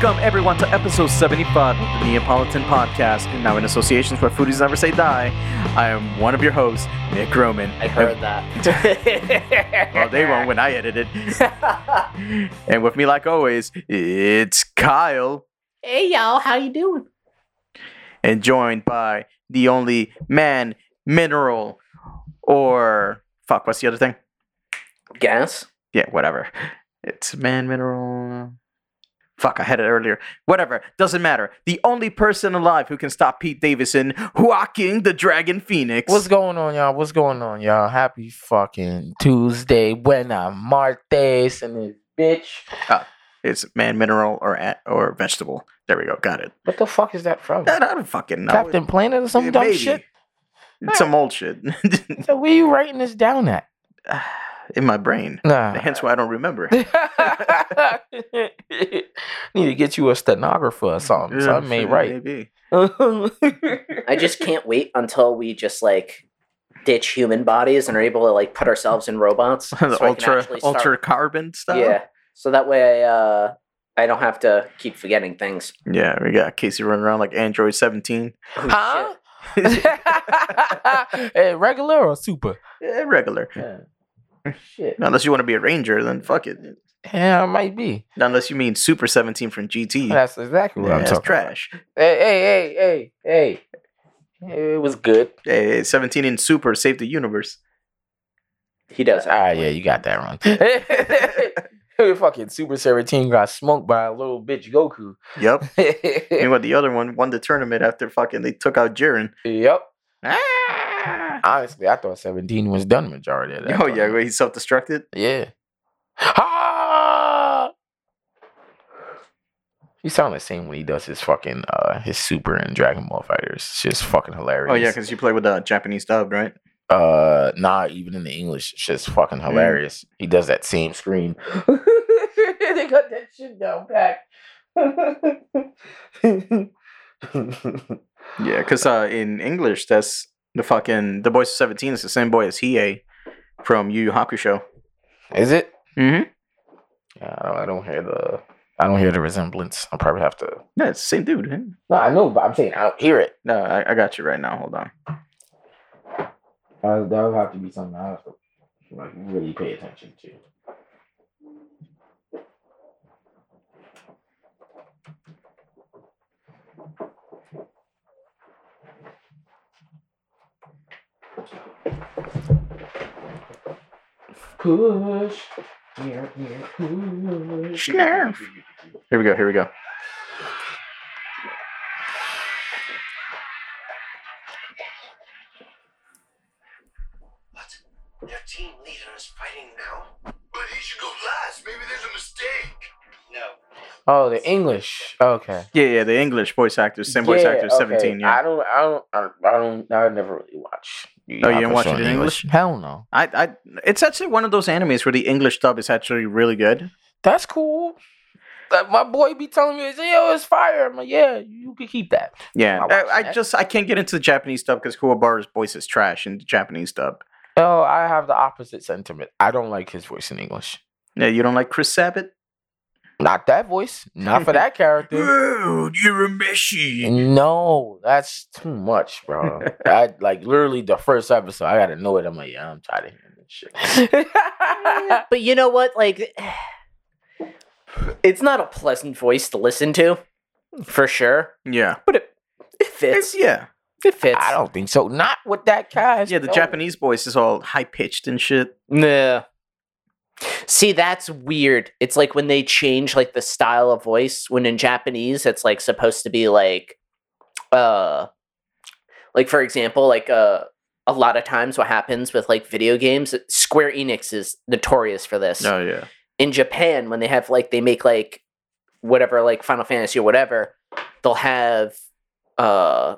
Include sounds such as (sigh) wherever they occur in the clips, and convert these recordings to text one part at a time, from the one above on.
Welcome everyone to episode 75 of the Neopolitan Podcast. And now in association with Foodies Never Say Die, I am one of your hosts, Nick Roman. I heard (laughs) that. Well, they won't when I edit it. (laughs) and with me, like always, it's Kyle, hey y'all, how you doing? and joined by the only man, mineral, or fuck, what's the other thing? Gas. Yeah, whatever. It's man, mineral. Fuck, I had it earlier. Whatever, doesn't matter. The only person alive who can stop Pete Davidson, Joaquin the Dragon Phoenix. What's going on, y'all? What's going on, y'all? Happy fucking Tuesday. Buena Martes and this bitch. Uh, it's man, mineral, or a- or vegetable. There we go. Got it. What the fuck is that from? I, I don't fucking know. Captain Planet or some Yeah, dumb maybe. shit? It's some old shit (laughs) So where you writing this down at? (sighs) (sighs) in my brain. Nah. Hence why I don't remember. (laughs) Need to get you a stenographer or something. So I made shit, right. Maybe. I just can't wait until we just like ditch human bodies and are able to like put ourselves in robots. (laughs) the so ultra start- ultra carbon stuff. Yeah. So that way I uh I don't have to keep forgetting things. Yeah, we got Casey running around like Android 17. Oh, huh? (laughs) hey, regular or super? Yeah, regular. Shit. Unless you want to be a ranger, then fuck it. Yeah, it might be. Unless you mean Super 17 from GT. That's exactly what yeah, I'm it's talking trash. about. Hey, hey, hey, hey, hey. It was good. Hey, 17 in Super saved the universe. He does. Ah, yeah, you got that wrong. (laughs) Fucking Super 17 got smoked by a little bitch Goku. Yep. (laughs) Meanwhile, the other one won the tournament after fucking they took out Jiren. yep. Ah! (laughs) Honestly, I thought 17 was done majority of that. Oh, yeah, where he self destructed? Yeah. Ah! He sounds the same when he does his fucking uh his super in Dragon Ball FighterZ. It's just fucking hilarious. Oh, yeah, because you play with the Japanese dub, right? uh nah even in the English it's just fucking Mm. hilarious. He does that same scream. (laughs) they got that shit down pat. (laughs) Yeah, because uh, in English, that's the fucking the boys of seventeen is the same boy as Hiei from Yu Yu Hakusho. Is it? Mm-hmm. Yeah, I don't, I don't hear the I don't hear the resemblance. I'll probably have to Yeah, it's the same dude. huh? No, I know, but I'm saying I don't hear it. No, I, I got you right now. Hold on. Uh, that would have to be something I have to like really pay attention to. Push. Yeah, yeah, push. Snarf. Here we go. Here we go. What? Your team leader is fighting now? But he should go last. Maybe there's a mistake. No. Oh, the English. Oh, okay. Yeah, yeah, the English voice actors, same voice Yeah, actor, okay. seventeen. Yeah, I don't. I don't. I, I don't. I never really watch. Oh, you didn't watch it in English? Hell no. I, I, it's actually one of those animes where the English dub is actually really good. That's cool. Like, my boy be telling me, "Yo, it's fire." I'm like, "Yeah, you can keep that." Yeah, I watch I, I that. just I can't get into the Japanese dub because Kuwabara's voice is trash in the Japanese dub. Oh, I have the opposite sentiment. I don't like his voice in English. Yeah, you don't like Chris Sabat? Not that voice. Not for that character. (laughs) Dude, you're a Meshi. No, that's too much, bro. (laughs) I like literally the first episode. I gotta know it. I'm like, yeah, I'm tired of hearing this shit. (laughs) But you know what? Like it's not a pleasant voice to listen to. For sure. Yeah, But it, it it's fits. yeah, It fits. I don't think so. Not with that cast. yeah. The no. Japanese voice is all high pitched and shit. Nah. See, that's weird. It's like when they change like the style of voice when in Japanese it's like supposed to be like uh like for example, like uh a lot of times what happens with like video games, Square Enix is notorious for this. Oh yeah, In Japan when they have like they make like whatever like Final Fantasy or whatever, they'll have uh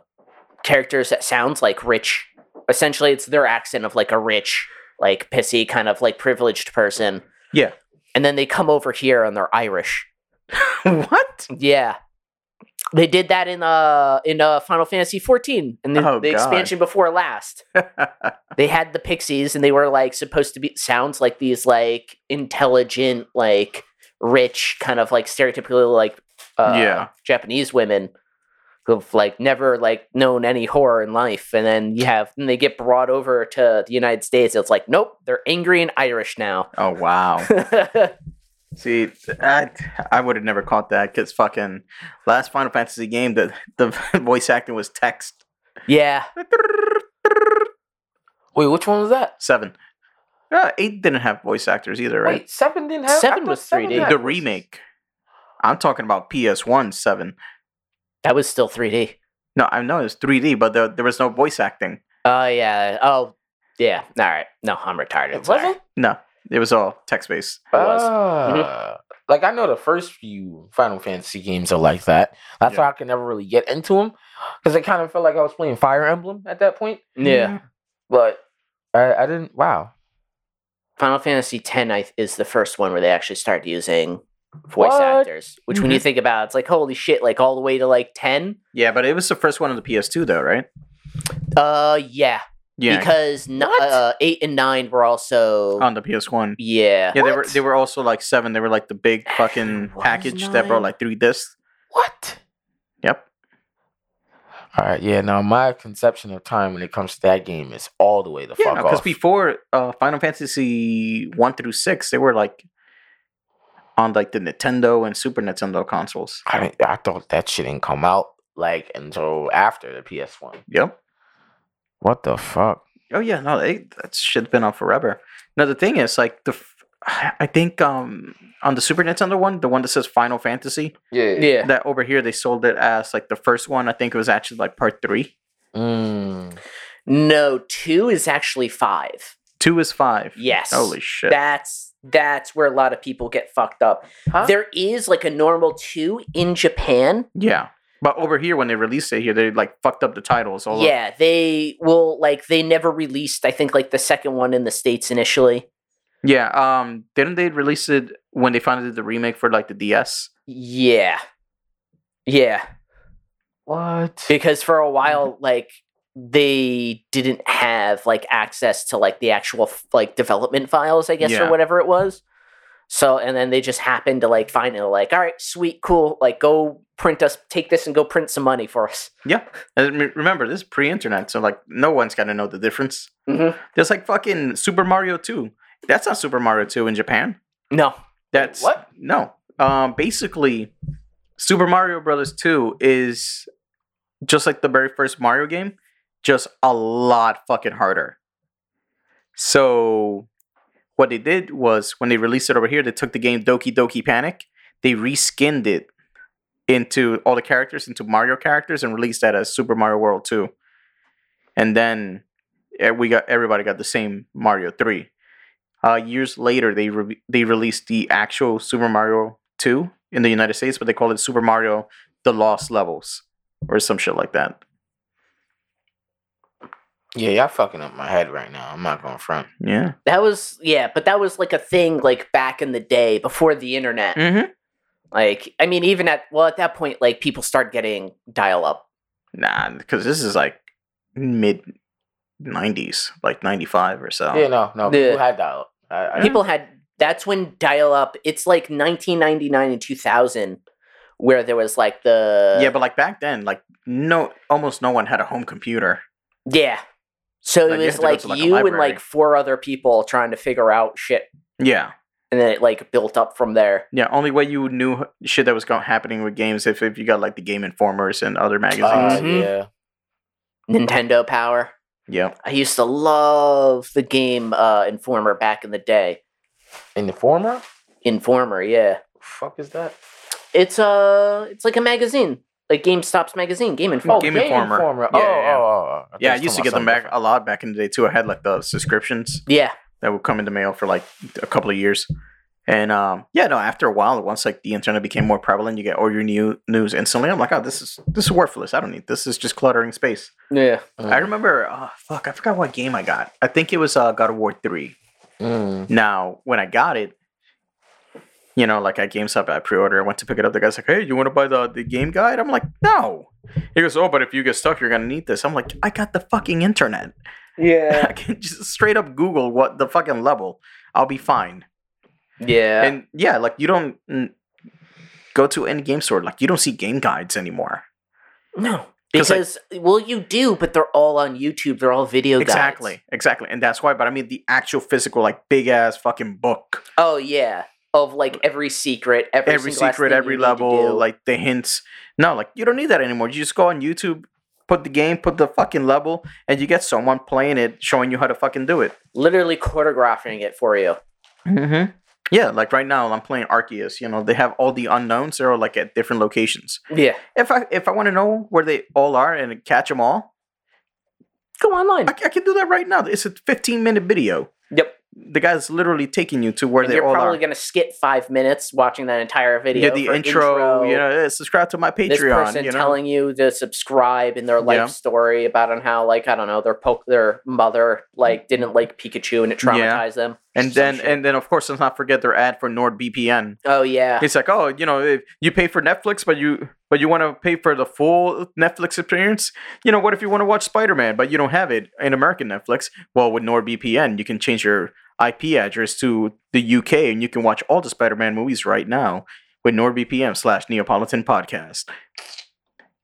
characters that sounds like rich. Essentially it's their accent of like a rich like pissy kind of like privileged person. Yeah. And then they come over here and they're Irish. (laughs) what? Yeah. They did that in uh in uh Final Fantasy 14 and the, Oh, the expansion before last. (laughs) They had the pixies and they were like supposed to be sounds like these like intelligent like rich kind of like stereotypically like uh, Yeah. Japanese women who've like never like known any horror in life, and then you have and they get brought over to the United States. It's like nope, they're angry and Irish now. Oh wow. (laughs) See, I, I would have never caught that because fucking last Final Fantasy game, the the (laughs) voice acting was text. yeah, Wait, which one was that? Seven. Uh, eight didn't have voice actors either, right? Wait, seven didn't have. Seven was 3D. the remake. I'm talking about PS1 seven. That was still 3D. No, I know it was 3D, but the, there was no voice acting. Oh yeah. Oh yeah. All right. No, I'm retarded. Wasn't. No, it was all text based. It was. Ah. Like I know the first few Final Fantasy games are like that. That's Yeah. why I could never really get into them because it kind of felt like I was playing Fire Emblem at that point. Yeah. But I, I didn't. Wow. Final Fantasy X I, is the first one where they actually start using voice What? actors. Which, when you think about, it, it's like holy shit, like all the way to like ten. Yeah, but it was the first one on the PS2, though, right? Uh, yeah, Yeah, because n- uh, eight and nine were also on the PS1. yeah. Yeah, they were they were also like seven. They were like the big fucking Was package that brought like three discs. What? Yep. All right. Yeah. Now my conception of time when it comes to that game is all the way the Yeah, fuck because off. before uh, Final Fantasy one through six, they were like on like the Nintendo and Super Nintendo consoles. I mean, I thought that shit didn't come out like until after the PS One. Yep. What the fuck? Oh yeah, no, they, that shit's been on forever. Now the thing is, like the, I think um on the Super Nintendo one, the one that says Final Fantasy, Yeah. Yeah. that over here they sold it as like the first one. I think it was actually like part three. Mm. No, two is actually five. Two is five. Yes. Holy shit. That's that's where a lot of people get fucked up. Huh? There is like a normal two in Japan. yeah. But over here, when they released it here, they like fucked up the titles. All Yeah, they will like they never released. I think like the second one in the states initially. Yeah. Um. Didn't they release it when they finally did the remake for like the DS? Yeah, yeah. What? Because for a while, like they didn't have like access to like the actual like development files, I guess, Yeah. or whatever it was. So and then they just happened to like find it like, all right, sweet, cool, like go print us, take this and go print some money for us. Yeah. And remember, this is pre-internet, so like no one's gonna know the difference. Mhm. There's like fucking Super Mario Two. That's not Super Mario Two in Japan. No, That's What? No. Um. Basically, Super Mario Brothers Two is just like the very first Mario game, just a lot fucking harder. So, what they did was when they released it over here, they took the game Doki Doki Panic, they reskinned it into all the characters into Mario characters and released that as Super Mario World 2. And then we got everybody got the same Mario 3. Uh, years later, they re- they released the actual Super Mario 2 in the United States, but they call it Super Mario: The Lost Levels or some shit like that. Yeah, y'all fucking up my head right now. I'm not going front. Yeah. that was yeah, but that was like a thing like back in the day before the internet. Mm-hmm. Like, I mean, even at well, at that point, like people start getting dial up. Nah, because this is like mid '90s, like '95 or so. Yeah, no, no. The- People had dial. I, I, People had that's when dial up. It's like 1999 and 2000, where there was like the yeah, but like back then, like no, almost no one had a home computer. yeah. So Like, it you was had to go like like, you and like four other people trying to figure out shit, Yeah, and then it like built up from there. yeah. Only way you knew shit that was going happening with games if if you got like the Game Informers and other uh, magazines. Mhm. yeah. Nintendo Power. yeah, I used to love the game uh, Informer back in the day. Informer? Informer, yeah. Fuck is that? It's uh it's like a magazine, like GameStop's magazine, Game Informer. Oh, Game Game, Informer. Informer. Yeah, oh, yeah, yeah. oh, oh, oh. thought yeah. I used to get them back something a lot back in the day too. I had like the subscriptions Yeah, that would come in the mail for like a couple of years. And um, yeah, no. After a while, once like the internet became more prevalent, you get all your new news instantly. I'm like, oh, this is this is worthless. I don't need this. Is just cluttering space. yeah. different. I remember, Oh, fuck, I forgot what game I got. I think it was uh, God of War three. Mm. Now, when I got it, you know, like at GameStop, I pre-order. I went to pick it up. The guy's like, "Hey, you want to buy the the game guide?" I'm like, "No." He goes, "Oh, but if you get stuck, you're gonna need this." I'm like, "I got the fucking internet. Yeah. (laughs) I can just straight up Google what the fucking level. I'll be fine." Yeah. And yeah, like you don't. go to any game store. Like you don't see game guides anymore. No. 'Cause, like- Because well you do, but they're all on YouTube. They're all video guides. Exactly, exactly, and that's why. But I mean, the actual physical, like big ass fucking book, Oh yeah. Of like every secret, every, every single secret, every you need to level, like the hints. No, like you don't need that anymore. You just go on YouTube, put the game, put the fucking level, and you get someone playing it, showing you how to fucking do it. literally choreographing it for you. Mm-hmm. Yeah, like right now I'm playing Arceus. You know, they have all the unknowns. They're all like at different locations. Yeah. If I if I want to know where they all are and catch them all, Go online. I, I can do that right now. It's a 15 minute video. Yep. The guy's literally taking you to where And they you're all probably are. gonna skip five minutes watching that entire video. Yeah, the for intro, You know, subscribe to my Patreon. this person You know, telling you to subscribe in their life Yeah. story about on how like I don't know their poke their mother like didn't like Pikachu and it Yeah. traumatized them. and then shit. and then of course let's not forget their ad for NordVPN. oh yeah, It's like, oh, you know, if you pay for Netflix, but you but you want to pay for the full Netflix experience. You know, what if you want to watch Spider Man, but you don't have it in American Netflix? Well, with NordVPN, you can change your IP address to the UK, and you can watch all the Spider Man movies right now with NordVPN slash Neopolitan Podcast.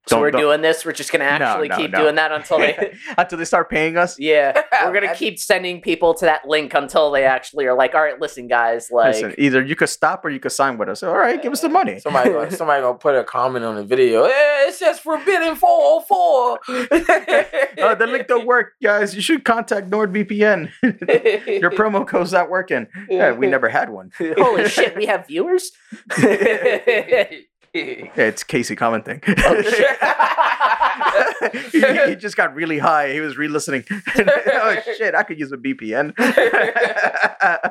So Don't- we're don't- doing this. We're just gonna actually no, keep no. doing that until they. (laughs) Until they start paying us. yeah, (laughs) we're gonna keep sending people to that link until they actually are like, all right, listen, guys, like. Listen, either you could stop or you could sign with us. All right, give us the money. Somebody gonna, (laughs) somebody gonna put a comment on the video. Eh, it says forbidden 404. Uh, the link don't work, guys. You should contact NordVPN. Your promo code's not working. Yeah, we never had one. Holy shit, we have viewers. (laughs) Yeah, it's Casey commenting. Oh, (laughs) he, he just got really high. He was re-listening. (laughs) oh shit! I could use a VPN.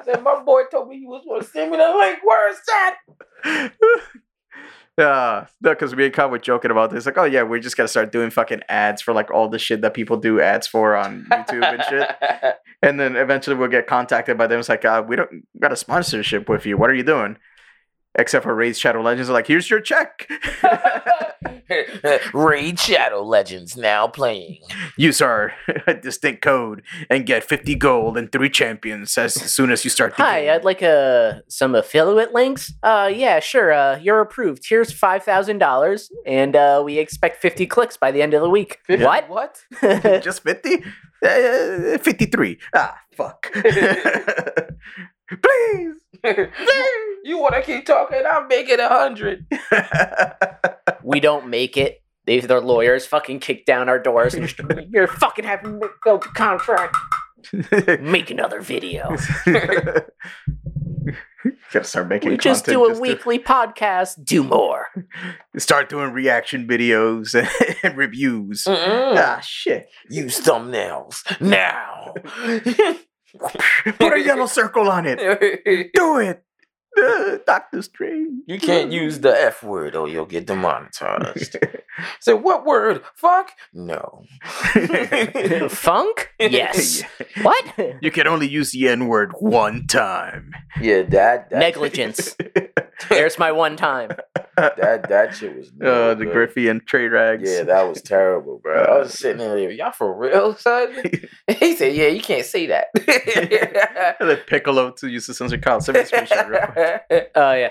Said, my boy told me he was gonna send me the link. Where's that? Yeah, no, because me and Kyle were joking about this. Like, oh yeah, we're just gonna start doing fucking ads for like all the shit that people do ads for on YouTube and shit. And then eventually we'll get contacted by them. It's like, uh, we don't got a sponsorship with you. What are you doing? Except for Raid Shadow Legends, like, here's your check. (laughs) Raid Shadow Legends now playing. Use our (laughs) distinct code and get 50 gold and three champions as soon as you start the Hi, game. I'd like uh, some affiliate links. Uh, yeah, sure. Uh, you're approved. Here's five thousand dollars, and uh, we expect fifty clicks by the end of the week. What? (laughs) What? Just 50? Uh, 53. Ah, fuck. Please. (laughs) Please. you wanna keep talking? I'll make it a hundred. (laughs) we don't make it. They, their lawyers fucking kick down our doors. And (laughs) just, you're fucking having to build the contract. Make another video. Gotta start making We just content do a to- weekly podcast. Do more. start doing reaction videos and reviews. Mm-mm. Ah, shit. Use thumbnails now. (laughs) Put a yellow circle on it. (laughs) Do it. Uh, Doctor Strange. You can't use the F word or you'll get demonetized. so what word? Fuck? No. (laughs) Funk? Yes. What? You can only use the N word one time. yeah, that, that Negligence. There's my one time. That that shit was. (laughs) Uh, the good. Griffey and Trey Rags. Yeah, that was terrible, bro. I was sitting there, y'all for real, son? (laughs) (laughs) he said, "Yeah, you can't say that." the Piccolo to use the censor Kyle. Send me a screenshot real quick. Oh yeah.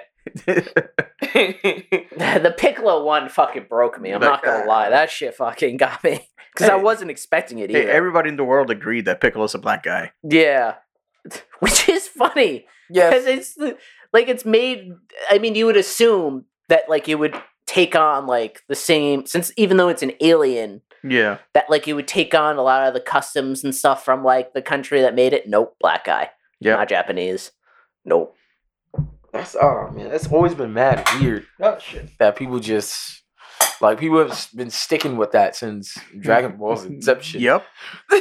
the Piccolo one fucking broke me. I'm not gonna lie. That shit fucking got me. Because I wasn't expecting it hey, either. everybody in the world agreed that Piccolo's a black guy. yeah. Which is funny. Yeah, Because it's the, like it's made I mean, you would assume that like it would take on like the same since even though it's an alien, Yeah. that like it would take on a lot of the customs and stuff from like the country that made it. Nope, black guy. Yeah. Not Japanese. Nope. that's oh man, that's always been mad weird. Oh shit. That people just like people have been sticking with that since Dragon Ball's (laughs) inception. Yep. (laughs)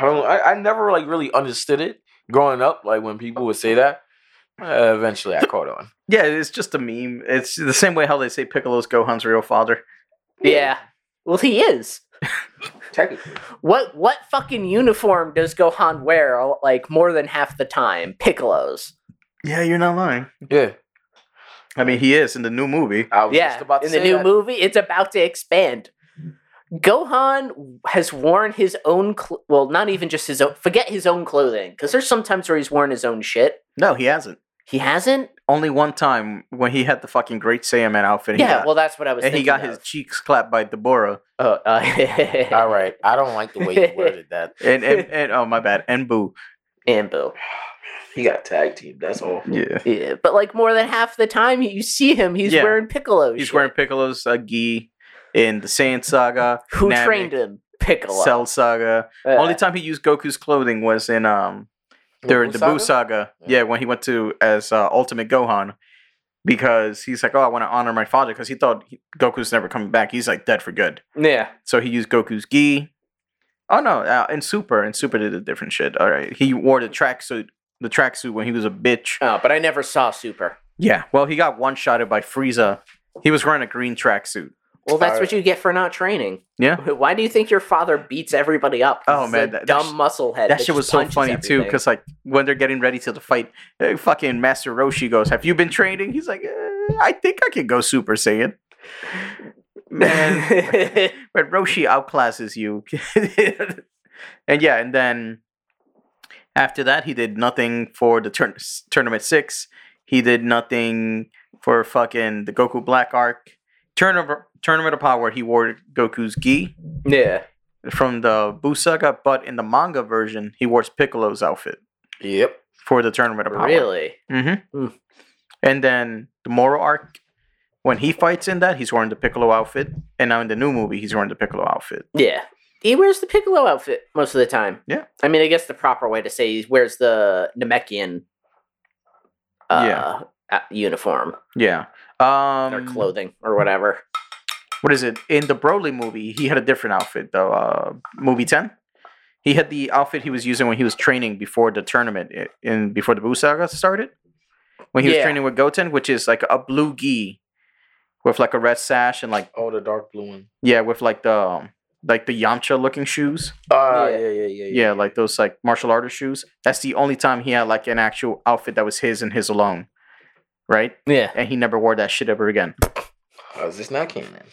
I don't. I, I never like really understood it growing up. Like when people would say that. Uh, eventually, I caught on. Yeah, it's just a meme. It's the same way how they say Piccolo's Gohan's real father. Yeah. Well he is. (laughs) Technically, What what fucking uniform does Gohan wear like more than half the time? Piccolo's. Yeah, you're not lying. yeah. I mean, he is in the new movie. I was Yeah. just about to in the new that. movie, it's about to expand. Gohan has worn his own, cl- well, not even just his own. Forget his own clothing, because there's sometimes where he's worn his own shit. No, he hasn't. He hasn't. Only one time when he had the fucking Great Saiyaman outfit. yeah, got- well, that's what I was. and he got of. his cheeks clapped by Dabura. Oh, uh, (laughs) All right, I don't like the way you worded that. (laughs) And and, and oh my bad, and Buu. and Buu. He got tag team. That's awful. Yeah, Yeah, but like more than half the time you see him, he's Yeah. wearing Piccolo. he's shit. wearing Piccolo's uh, gi in the Saiyan Saga. Who Namek, trained him? Piccolo. Cell Saga. Uh, Only time he used Goku's clothing was in um during the Buu Saga. Yeah. Yeah, when he went to as uh, Ultimate Gohan. Because he's like, oh, I want to honor my father. Because he thought he, Goku's never coming back. He's like dead for good. yeah. So he used Goku's gi. Oh no, uh, in Super, in Super did a different shit. All right, he wore the tracksuit, the tracksuit when he was a bitch. Oh, but I never saw Super. Yeah, well, he got one shotted by Frieza. He was wearing a green tracksuit. Well, that's Alright. what you get for not training. Yeah, (laughs) Why do you think your father beats everybody up? Oh, man, that- that dumb sh- muscle head. that shit was so funny too. Because like when they're getting ready to the fight, uh, fucking Master Roshi goes, "Have you been training?" He's like, uh, "I think I can go Super Saiyan." Man, (laughs) but Roshi outclasses you. (laughs) and yeah, and then after that, he did nothing for the turn- tournament six. He did nothing for fucking the Goku Black arc. Tournament Tournament of Power. He wore Goku's gi yeah. from the Buu saga, but in the manga version, he wore Piccolo's outfit Yep. for the Tournament of Power. Really? Mm-hmm. Hmm. And then the Moro arc, when he fights in that, he's wearing the Piccolo outfit, and now in the new movie, he's wearing the Piccolo outfit. Yeah. He wears the Piccolo outfit most of the time. Yeah. I mean, I guess the proper way to say he wears the Namekian uh, Yeah. uh, uniform Yeah. Um, or clothing or whatever. What is it? In the Broly movie, he had a different outfit though. Uh, movie ten, he had the outfit he was using when he was training before the tournament i- in before the Buu saga started. When he was training with Goten, which is like a blue gi with like a red sash and like Oh, the dark blue one. yeah, with like the um, like the Yamcha looking shoes. Ah, Yeah. yeah, yeah, yeah, Yeah, like those like martial artist shoes. That's the only time he had like an actual outfit that was his and his alone, right? Yeah. And he never wore that shit ever again. How is this not canon?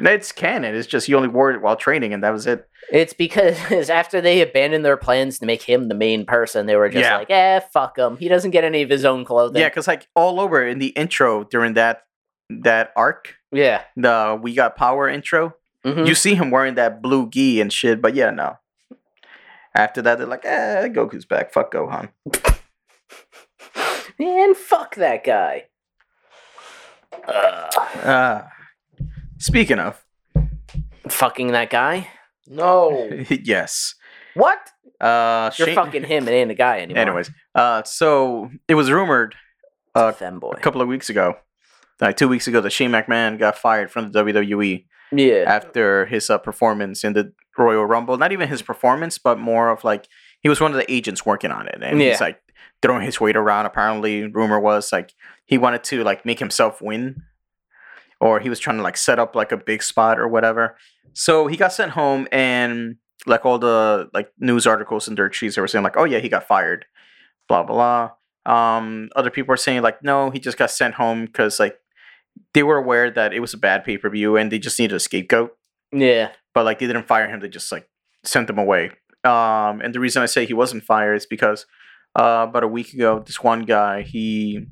It's canon. It's just he only wore it while training, and that was it. It's because (laughs) after they abandoned their plans to make him the main person, they were just Yeah. like, eh, fuck him. He doesn't get any of his own clothing. Yeah, because like all over in the intro during that that arc, Yeah. the we got power intro, Mhm. you see him wearing that blue gi and shit. But yeah, no. After that, they're like, eh, Goku's back. Fuck Gohan. Man, fuck that guy. Ugh. Uh, speaking of, fucking that guy? No. (laughs) yes. What? Uh, You're Shane- fucking him. It ain't a guy anymore. Anyways, uh, so it was rumored uh, femboy. a couple of weeks ago, like two weeks ago, that Shane McMahon got fired from the WWE Yeah. after his uh, performance in the Royal Rumble. Not even his performance, but more of like he was one of the agents working on it, and Yeah. he's like throwing his weight around. Apparently, rumor was like he wanted to like make himself win, or he was trying to like set up like a big spot or whatever. So he got sent home, and like all the like news articles and dirt sheets, they were saying like, oh yeah, he got fired, blah blah blah. Um, other people are saying like, no, he just got sent home because like they were aware that it was a bad pay per view and they just needed a scapegoat Yeah. but like they didn't fire him; they just like sent him away. Um, and the reason I say he wasn't fired is because uh, about a week ago, this one guy he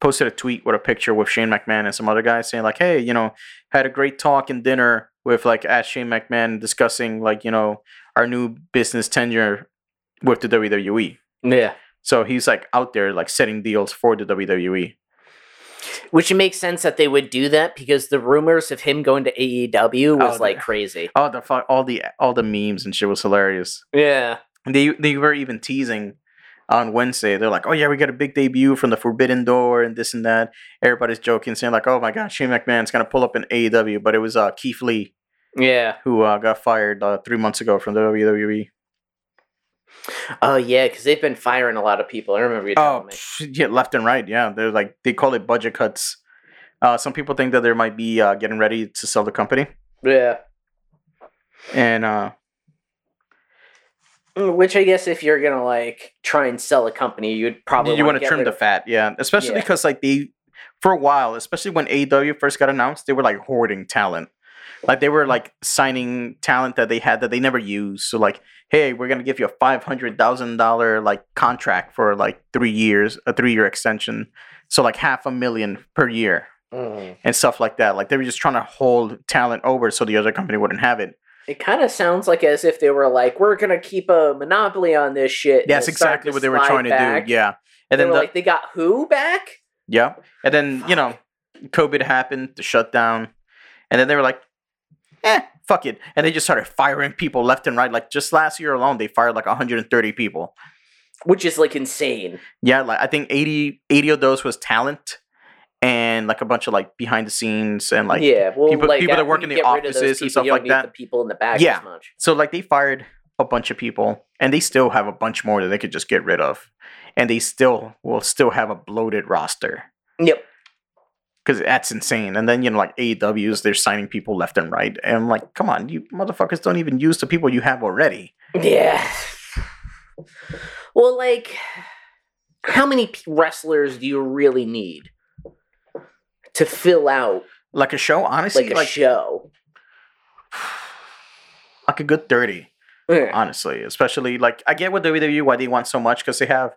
posted a tweet with a picture with Shane McMahon and some other guys saying like, "Hey, you know, had a great talk and dinner with like at Shane McMahon discussing like you know our new business tenure with the WWE." Yeah. So he's like out there like setting deals for the. WWE. Which makes sense that they would do that because the rumors of him going to AEW was Oh, like the- crazy. Oh, the fuck, all the all the memes and shit was hilarious. Yeah. they they were even teasing on Wednesday. They're like, "Oh yeah, we got a big debut from the Forbidden Door and this and that." Everybody's joking, saying like, "Oh my god, Shane McMahon's gonna pull up in AEW," but it was uh, Keith Lee Yeah. who uh, got fired uh, three months ago from the. WWE. Oh yeah, because they've been firing a lot of people. I remember you telling Oh psh, yeah, left and right. Yeah, they're like they call it budget cuts. Uh, some people think that they might be uh, getting ready to sell the company, Yeah. and uh, Which I guess if you're gonna like try and sell a company, you'd probably you want to trim the fat, yeah. Especially Yeah. because like they, for a while, especially when AEW first got announced, they were like hoarding talent. Like they were like signing talent that they had that they never used. So like, hey, we're gonna give you a five hundred thousand dollar like contract for like three years, a three year extension. So like half a million per year Mm. and stuff like that. Like they were just trying to hold talent over so the other company wouldn't have it. It kind of sounds like as if they were like, "We're gonna keep a monopoly on this shit." That's exactly what they were trying to do. Yeah. And They then the, like, "They got who back?" Yeah. And then, you know, COVID happened, the shutdown. And then they were like, eh, fuck it. And they just started firing people left and right. Like just last year alone, they fired like 130 people. Which is like insane. Yeah, like I think 80, 80 of those was talent and like a bunch of like behind the scenes and like yeah, well, people- like, people that work in the get rid of those offices and stuff like need that. The people in the back Yeah. as much. so like they fired a bunch of people and they still have a bunch more that they could just get rid of. And they still will still have a bloated roster. Yep. because that's insane. And then you know, like AEWs, they're signing people left and right, and I'm like, come on, you motherfuckers don't even use the people you have already. Yeah. Well, like, how many wrestlers do you really need to fill out Like a show, honestly, like a like show? (sighs) like a good thirty, honestly. Especially like I get with WWE why they want so much because they have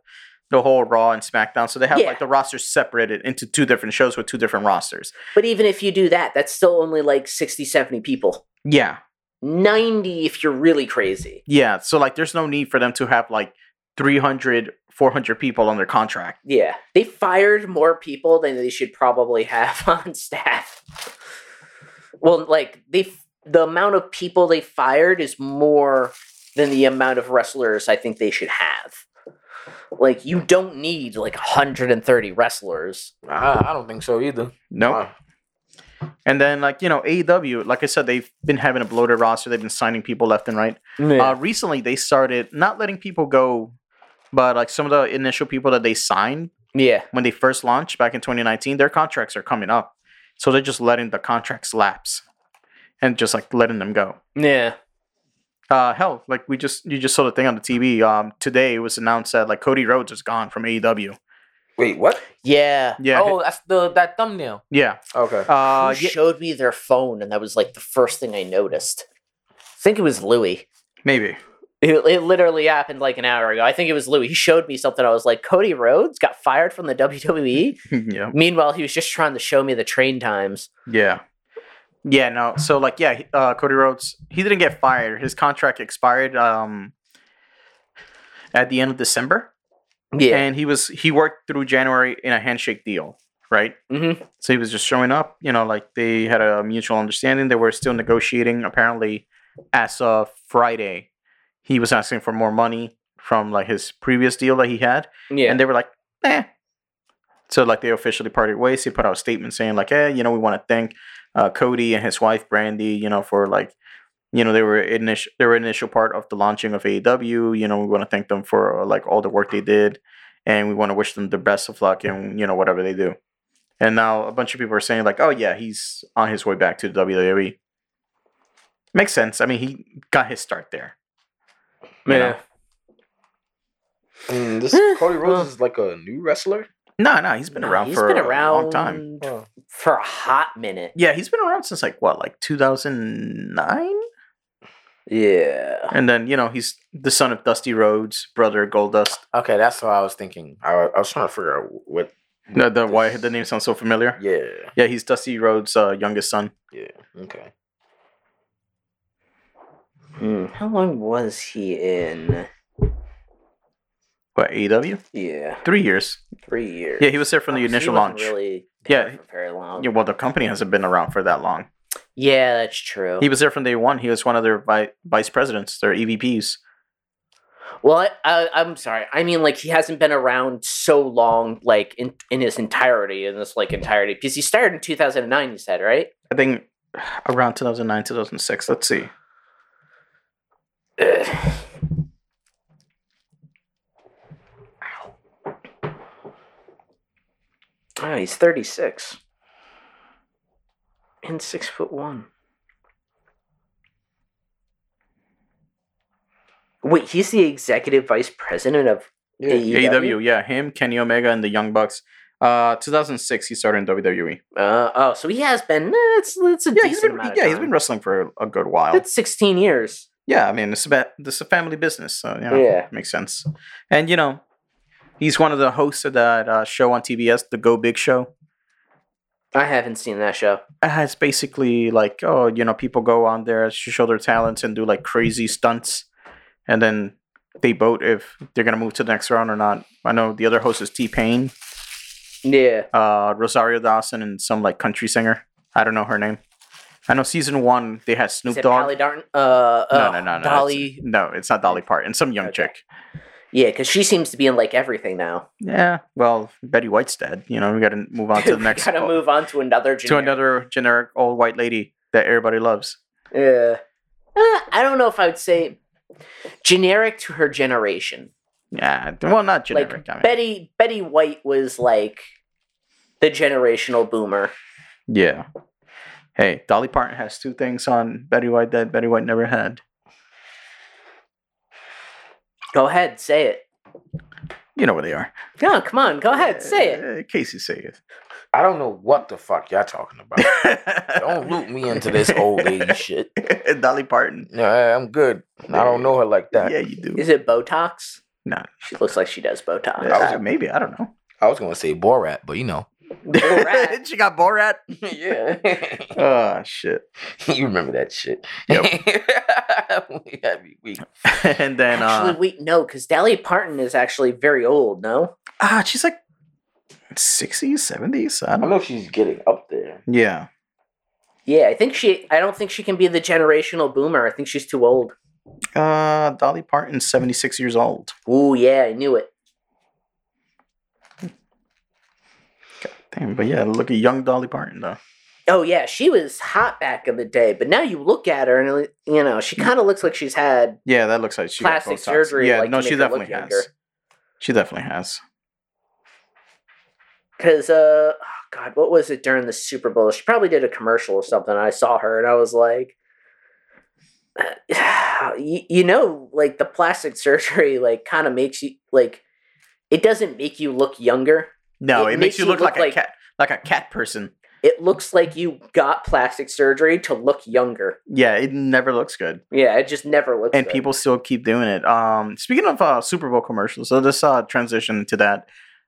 the whole Raw and SmackDown, so they have Yeah. like the rosters separated into two different shows with two different rosters. But even if you do that, that's still only like 60, 70 people. Yeah, 90 if you're really crazy. yeah. So like, there's no need for them to have like 300, 400 people on their contract. Yeah. They fired more people than they should probably have (laughs) on staff. Well, like they the amount of people they fired is more than the amount of wrestlers I think they should have. Like you don't need like 130 wrestlers. I, I don't think so either. No. Uh, And then, like, you know, AEW, like I said, they've been having a bloated roster. They've been signing people left and right. Uh, recently, they started not letting people go, but like some of the initial people that they signed yeah. when they first launched back in 2019, their contracts are coming up. So they're just letting the contracts lapse and just like letting them go. Yeah. Uh, hell, like we just you just saw the thing on the TV. Um, today it was announced that like Cody Rhodes is gone from AEW. wait, what? Yeah. Yeah, Oh, that's the that thumbnail. yeah. Okay. Uh, Who yeah, showed me their phone and that was like the first thing I noticed. I think it was Louis. maybe. It, it literally happened like an hour ago. I think it was Louis. He showed me something. I was like, Cody Rhodes got fired from the WWE. (laughs) yeah. Meanwhile, he was just trying to show me the train times. Yeah. Yeah, no. So like yeah, uh Cody Rhodes, he didn't get fired. His contract expired um at the end of December. Yeah. And he was he worked through January in a handshake deal, right? mm-hmm. So he was just showing up, you know, like they had a mutual understanding. They were still negotiating apparently as of Friday. He was asking for more money from like his previous deal that he had Yeah. and they were like, eh. So like they officially parted ways. He put out a statement saying like, eh, you know, we want to thank uh, Cody and his wife Brandi, you know, for like, you know, they were initial, they were initial part of the launching of AEW. You know, we want to thank them for uh, like all the work they did, and we want to wish them the best of luck and you know whatever they do. And now a bunch of people are saying like, oh yeah, he's on his way back to the WWE. Makes sense. I mean, he got his start there. You know? Mm, this Eh, Cody Rhodes is like a new wrestler. No, no, he's been No, around he's for been a around long time. For a hot minute. Yeah, he's been around since like what, like 2009? Yeah. And then, you know, he's the son of Dusty Rhodes, brother of Goldust. Okay, that's what I was thinking. I, I was trying to figure out what. The, the why the name sounds so familiar. Yeah. Yeah, he's Dusty Rhodes' uh, youngest son. Yeah. Okay. Hmm. How long was he in? What, AEW? Yeah. Three years. Three years. Yeah, he was there from the Oh, so he initial wasn't launch. Really Yeah, for very long. Yeah, well, the company hasn't been around for that long. Yeah, that's true. He was there from day one. He was one of their vi- vice presidents, their EVPs. Well, I, I, I'm sorry. I mean, like he hasn't been around so long, like in in his entirety, in this like entirety, because he started in 2009. You said right? I think around 2009, 2006. Let's see. Oh, he's 36 and six foot one. Wait, he's the executive vice president of AEW. AEW, yeah. Him, Kenny Omega, and the Young Bucks Uh, 2006, he started in WWE. Uh, oh, so he has been. eh, It's it's a Yeah, He's been yeah he's been wrestling for a, good while. That's sixteen years. Yeah, I mean it's about this is a family business, so you know, Yeah. makes sense. And you know, he's one of the hosts of that uh, show on TBS, the Go Big Show. I haven't seen that show. It's basically like oh, you know, people go on there to show their talents and do like crazy stunts, and then they vote if they're gonna move to the next round or not. I know the other host is T Pain, Yeah. uh, Rosario Dawson, and some like country singer. I don't know her name. I know season one they had Snoop Dogg. Dolly Parton? Uh, no, uh, no, no, no, Dolly. It's, no, it's not Dolly Parton. Some young Okay. chick. Yeah, because she seems to be in like everything now. Yeah. Well, Betty White's dead. You know, we got to move on to the (laughs) next. gotta move on to another. to generic- another generic old white lady that everybody loves. Yeah. Uh, I don't know if I would say generic to her generation. Yeah. Well, not generic. like I mean, Betty Betty White was like the generational boomer. yeah. Hey, Dolly Parton has two things on Betty White that Betty White never had. Go ahead, say it. You know where they are. No, come on, go ahead, say it. Uh, Casey, say it. I don't know what the fuck y'all talking about. (laughs) don't loop me into this old lady (laughs) shit. Dolly Parton. No, I- I'm good. I don't know her like that. Yeah, you do. Is it Botox? No. She looks like she does Botox. Yeah, maybe. I don't know. I was gonna say Borat, but you know. Borat. (laughs) she got Borat. (laughs) yeah. Oh, (laughs) shit. you remember that shit. Yep. we had me weak. and then, actually, uh, wait, no, because Dolly Parton is actually very old. No, ah, she's like 60s, 70s. I I don't know if she's getting up there. Yeah. yeah, I think she. I don't think she can be the generational boomer. I think she's too old. Uh, Dolly Parton's 76 years old. Ooh, yeah, I knew it. Damn, but yeah, look at young Dolly Parton, though. Oh yeah, she was hot back in the day, but now you look at her and you know she kind of looks like she's had Yeah, that looks like she plastic surgery. Yeah, like, no, she make her look definitely has. younger. She definitely has. Because, uh, oh God, what was it during the Super Bowl? She probably did a commercial or something. I saw her and I was like, (sighs) you, you know, like the plastic (laughs) surgery, like, kind of makes you, like, it doesn't make you look younger. No, It it, makes makes you look, look like, like- a cat, like a cat person. It looks like you got plastic surgery to look younger. Yeah, it never looks good, Yeah, it just never looks good. and good. people still keep doing it. Um, speaking of uh, Super Bowl commercials, so this uh transition to that.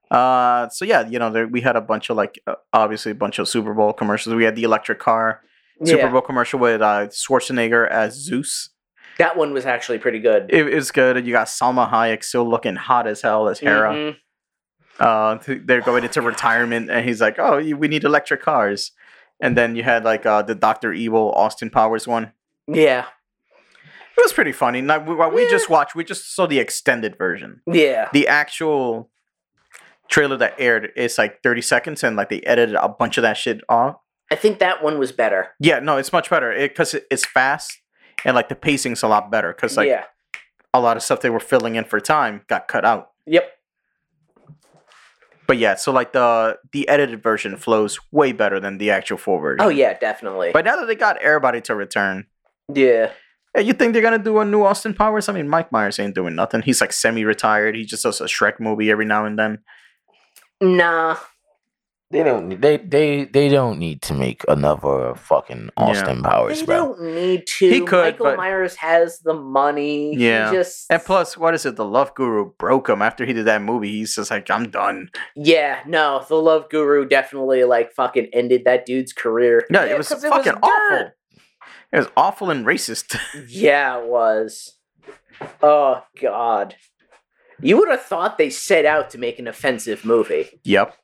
Uh, so yeah, you know, there, we had a bunch of like, uh, obviously a bunch of Super Bowl commercials. We had the electric car Super Yeah, Bowl commercial with uh, Schwarzenegger as Zeus. that one was actually pretty good. It, it was good. You got Salma Hayek still looking hot as hell as Hera. Mhm. Uh they're going into retirement and he's like oh we need electric cars and then you had like uh the dr evil austin powers one Yeah, it was pretty funny now we, what we Yeah. just watched we just saw the extended version yeah. the actual trailer that aired is like 30 seconds and like they edited a bunch of that shit off I think that one was better. yeah no it's much better because it, it's fast and like the pacing's a lot better because like yeah. a lot of stuff they were filling in for time got cut out Yep. But yeah so like the the edited version flows way better than the actual full version Oh yeah, definitely. But now that they got everybody to return, yeah. hey, you think they're gonna do a new Austin Powers? I mean, Mike Myers ain't doing nothing. He's like semi-retired. He just does a Shrek movie every now and then. Nah. They don't. need- They they they don't need to make another fucking Austin Powers, They bro. don't need to. He could, Michael but- Myers has the money. Yeah. He just And plus, what is it? The Love Guru broke him after he did that movie. He's just like, I'm done. Yeah, no, the Love Guru definitely like fucking ended that dude's career. Yeah, Yeah, it was 'cause it was fucking awful. dirt. It was awful and racist. (laughs) Yeah, it was. Oh god. You would have thought they set out to make an offensive movie. yep,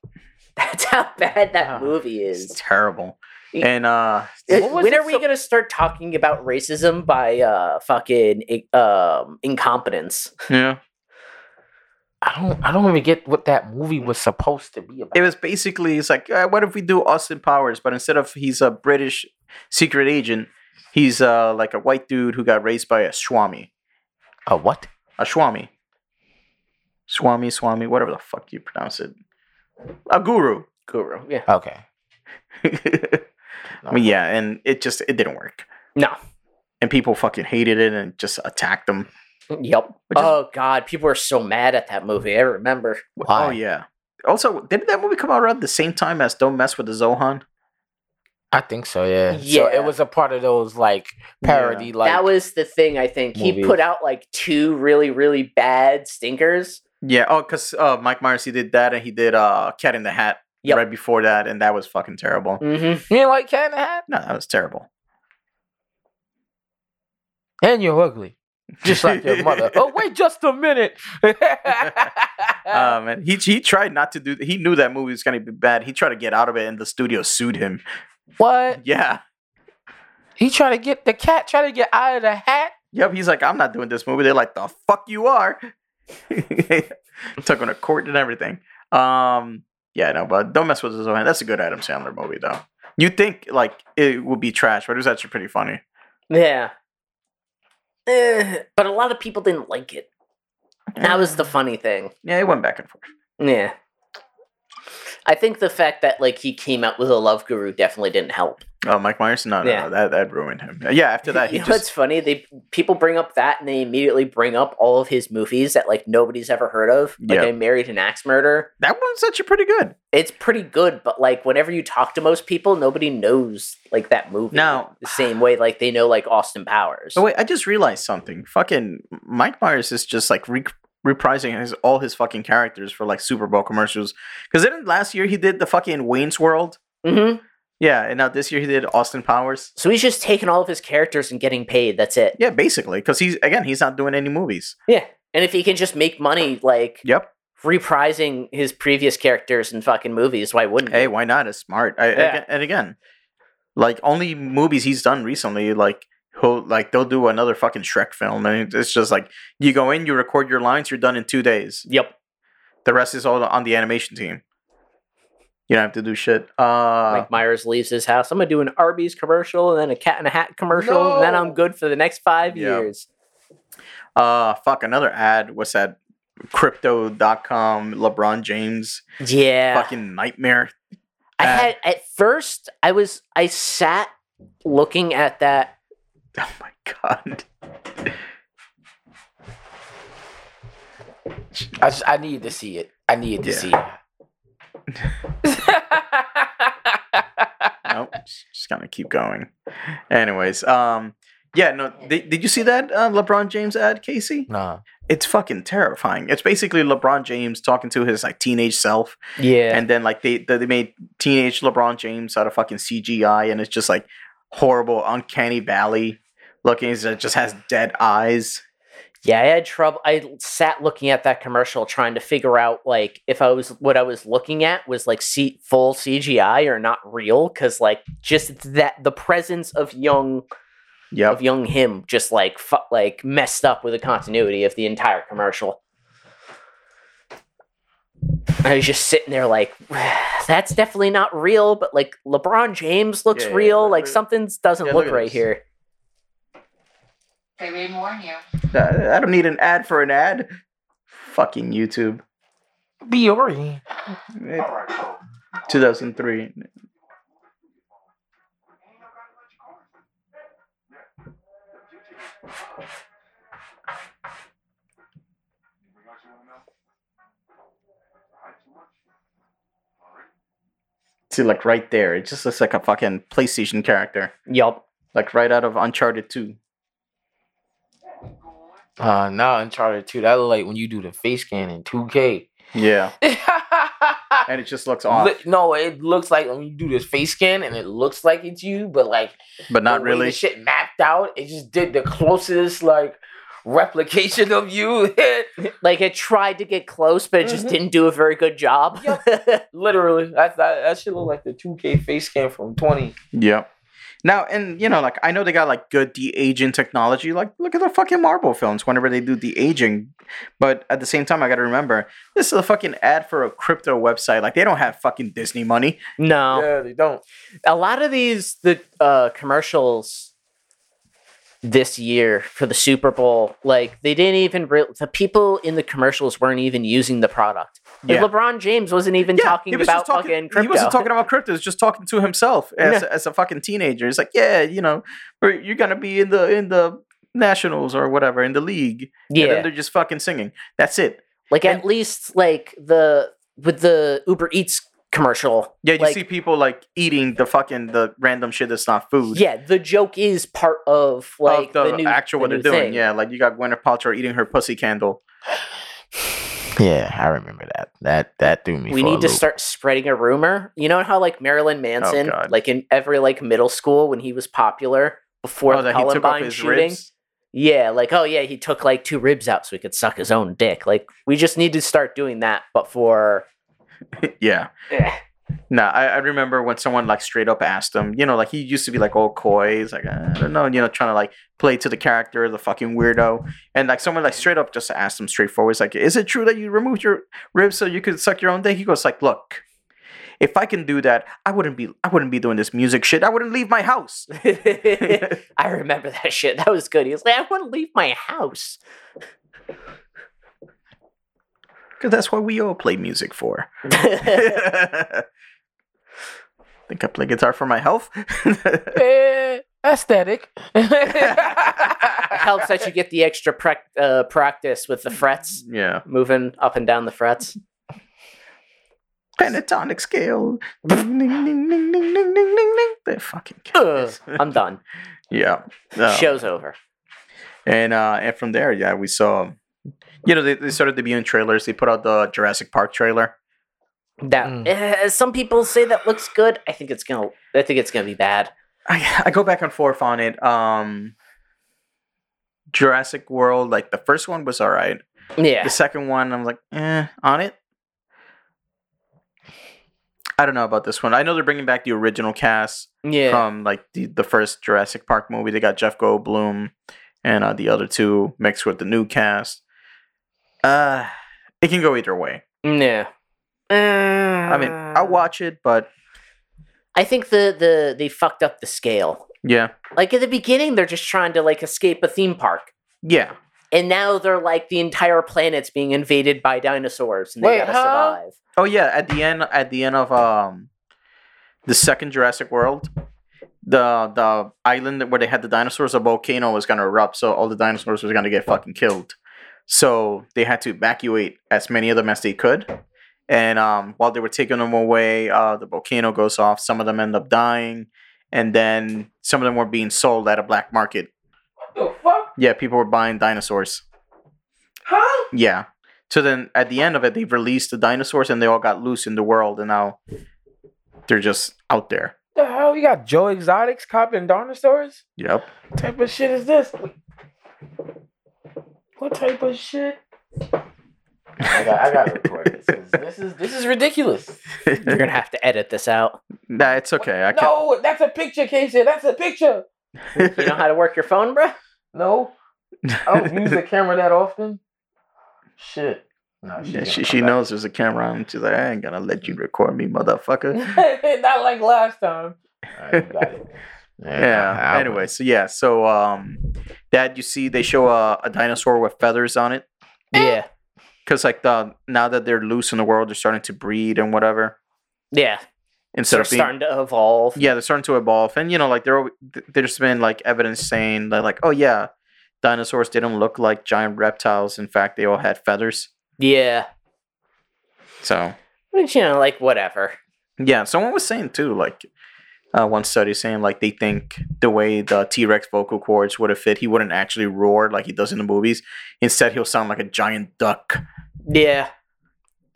That's how bad that Ah, movie it's is. terrible. And uh, when are we so- gonna start talking about racism by uh fucking um incompetence? yeah, I don't. I don't even get what that movie was supposed to be about. it was basically it's like, uh, what if we do Austin Powers, but instead of he's a British secret agent, he's uh like a white dude who got raised by a Swami. a what? a Swami. Swami, Swami, whatever the fuck you pronounce it. A guru. Guru. Yeah. Okay. (laughs) I mean, yeah, and it just it didn't work. No. And people fucking hated it and just attacked them. Yep. Which is- oh god, people were so mad at that movie. I remember. Oh, Why? Oh yeah. Also, didn't that movie come out around the same time as Don't Mess with the Zohan? I think so. Yeah. So Yeah. it was a part of those like parody. Like that was the thing. I think he put out like two really really bad stinkers. Yeah. Oh, because uh, Mike Myers he did that, and he did uh, Cat in the Hat Yep. right before that, and that was fucking terrible. Mm-hmm. you didn't like Cat in the Hat, No, that was terrible. and you're ugly, just like your mother. (laughs) oh wait, just a minute. (laughs) Um, and he he tried not to do. He knew that movie was gonna be bad. He tried to get out of it, and the studio sued him. what? (laughs) Yeah. He tried to get the cat. Tried to get out of the hat. Yep. He's like, I'm not doing this movie. They're like, the fuck you are. (laughs) Took him to court and everything. Um. Yeah. No, but don't mess with the Zohan. That's a good Adam Sandler movie, though. You think like it would be trash, but it was actually pretty funny. Yeah. Eh, but a lot of people didn't like it. That was the funny thing. Yeah, it went back and forth. Yeah. I think the fact that like he came out with a love guru definitely didn't help. Oh, Mike Myers? No, no, Yeah. no that that ruined him. Yeah, after that, (laughs) he you know what's funny? They people bring up that and they immediately bring up all of his movies that like nobody's ever heard of. Like Yeah. I married an axe murder. that one's actually pretty good. It's pretty good, but like whenever you talk to most people, nobody knows like that movie. Now- the same way like they know like Austin Powers. Oh wait, I just realized something. Fucking Mike Myers is just like re- reprising his all his fucking characters for like Super Bowl commercials. Because didn't last year he did the fucking Wayne's World? hmm Yeah, and now this year he did Austin Powers. So he's just taking all of his characters and getting paid. That's it. Yeah, basically, because he's again he's not doing any movies. Yeah. And if he can just make money like Yep. reprising his previous characters in fucking movies, why wouldn't Hey, he? why not? It's smart. I, Yeah. again, and again, like only movies he's done recently, like he'll like they'll do another fucking Shrek film, and it's just like you go in, you record your lines, you're done in two days. Yep. The rest is all on the animation team. You don't have to do shit. Uh, Mike Myers leaves his house. I'm gonna do an Arby's commercial and then a Cat in a Hat commercial, and then I'm good for the next five Yeah. years. uh, fuck another ad. What's that? Crypto.com. LeBron James. Yeah. Fucking nightmare. I ad. had at first I was I sat looking at that. (laughs) Oh my god. I just, I need to see it. I need to Yeah. see it. (laughs) (laughs) nope. Just, just gonna keep going. Anyways, um, yeah, no. Did, did you see that uh, LeBron James ad, Casey? Nah. It's fucking terrifying. It's basically LeBron James talking to his like teenage self, Yeah. and then like they they made teenage LeBron James out of fucking CGI, and it's just like horrible, uncanny valley looking. It uh, just has dead eyes. Yeah, I had trouble. I sat looking at that commercial trying to figure out like if I was what I was looking at was like C- full CGI or not real cuz like just that the presence of young Yep. of young him just like fu- like messed up with the continuity of the entire commercial. I was just sitting there like (sighs) that's definitely not real, but like LeBron James looks Yeah, yeah, real, like something doesn't yeah, look look right this. here. They didn't warn you. I I don't need an ad for an ad. Fucking YouTube. Biori. Eh, 2003. See, like right there, it just looks like a fucking PlayStation character, Yup. like right out of Uncharted 2. Uh, now Uncharted 2, that look like when you do the face scan in 2K. Yeah, (laughs) and it just looks off, Li- no, it looks like when you do this face scan and it looks like it's you, but like but not the way really. The shit mapped out. It just did the closest like replication of you. (laughs) Like it tried to get close, but it just Mhm. didn't do a very good job. (laughs) Literally, that, that that shit look like the 2K face scan from 20. Yep. Now, and you know, like I know they got like good de aging technology. Like, look at the fucking Marvel films whenever they do de aging. But at the same time, I got to remember this is a fucking ad for a crypto website. Like, they don't have fucking Disney money. no. Yeah, they don't. a lot of these the uh commercials this year for the Super Bowl, like they didn't even re- the people in the commercials weren't even using the product. Like, Yeah. LeBron James wasn't even talking he was about talking, fucking crypto. He wasn't talking about crypto. He was just talking to himself as, as a fucking teenager. He's like, yeah, you know, you're gonna be in the in the nationals or whatever in the league. And yeah, then they're just fucking singing. That's it. like and- at least like the with the Uber Eats commercial. Yeah, you like, see people like eating the fucking the random shit that's not food. Yeah, the joke is part of like of the, the, new, actual the what they're doing. thing. Yeah, like you got Gwyneth Paltrow eating her pussy candle. (sighs) Yeah, I remember that. That that threw me. we for a need to loop. start spreading a rumor. You know how like Marilyn oh, Manson, Oh, like in every like middle school when he was popular before oh, the that he took off Columbine shooting. ribs. Yeah, like oh yeah, he took like two ribs out so he could suck his own dick. Like we just need to start doing that, but for (laughs) yeah. eh, No, I, I remember when someone like straight up asked him, you know, like he used to be like all coy. He's like, I don't know, you know, trying to like play to the character, the fucking weirdo. And like someone like straight up just asked him straightforward, it's like, is it true that you removed your ribs so you could suck your own dick? He goes like, look, if I can do that, I wouldn't be I wouldn't be doing this music shit. I wouldn't leave my house. (laughs) I remember that shit. That was good. He was like, I to leave my house. Because that's what we all play music for. I (laughs) Think I play guitar for my health? (laughs) Eh, aesthetic. It helps that you get the extra prac- uh, practice with the frets, yeah. moving up and down the frets. Pentatonic scale. Ding, ding, ding, ding, ding, ding, ding, ding. They fucking Ugh, kiss. I'm done. (laughs) yeah. Uh, Show's over. And uh and from there, yeah, we saw you know, they, they started debuting trailers. They put out the Jurassic Park trailer. That Mm. eh, some people say that looks good. I think it's gonna. I think it's gonna be bad. I I go back and forth on it. Um Jurassic World, like the first one was alright. Yeah, The second one, I'm like, eh, on it. I don't know about this one. I know they're bringing back the original cast yeah. from like the, the first Jurassic Park movie. They got Jeff Goldblum and uh, the other two mixed with the new cast. Uh, it can go either way. yeah. I mean, I'll watch it, but I think the the they fucked up the scale. yeah, Like at the beginning, they're just trying to like escape a theme park, yeah, and now they're like the entire planet's being invaded by dinosaurs, and they Wait, gotta huh? survive. Oh yeah, at the end, at the end of um, the second Jurassic World, the the island where they had the dinosaurs, a volcano was gonna erupt, so all the dinosaurs was gonna get fucking killed. So they had to evacuate as many of them as they could. And um, while they were taking them away, uh, the volcano goes off. Some of them end up dying, and then some of them were being sold at a black market. What the fuck? Yeah, people were buying dinosaurs. Huh? Yeah. So then at the end of it, they've released the dinosaurs and they all got loose in the world and now they're just out there. The hell? You got Joe Exotics copping dinosaurs? Yep. What type of shit is this? What type of shit? I got, I got to record this. 'cause This is this is ridiculous. You're gonna have to edit this out. nah, it's okay. I can No, that's a picture, Casey. That's a picture. You know how to work your phone, bro? No, I don't use the camera that often. Shit. No, she's Yeah, she, she back. knows there's a camera on. She's like, I ain't gonna let you record me, motherfucker. (laughs) Not like last time. Alright, you got it. Yeah. I- I Anyway, so yeah, so um, that you see, they show a, a dinosaur with feathers on it Yeah, because like the now that they're loose in the world, they're starting to breed and whatever yeah. instead They're of being starting to evolve. yeah they're starting to evolve and you know like there al- th- there's been like evidence saying that like oh yeah dinosaurs didn't look like giant reptiles in fact they all had feathers Yeah. so Which, you know, like whatever. yeah someone was saying too like uh, one study saying like they think the way the t-rex vocal cords would have fit he wouldn't actually roar like he does in the movies instead he'll sound like a giant duck Yeah.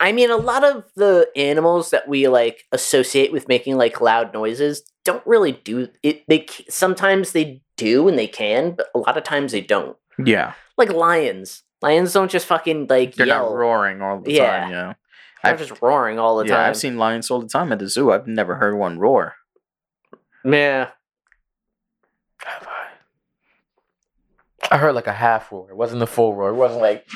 I mean, a lot of the animals that we like associate with making like loud noises don't really do it. They sometimes they do and they can, but a lot of times they don't. yeah Like lions. Lions don't just fucking like they're yell. not roaring all the Yeah. time yeah They're I've- just roaring all the yeah time. i've seen lions all the time at the zoo i've never heard one roar Yeah. Have I? I heard like a half roar. It wasn't a full roar. It wasn't like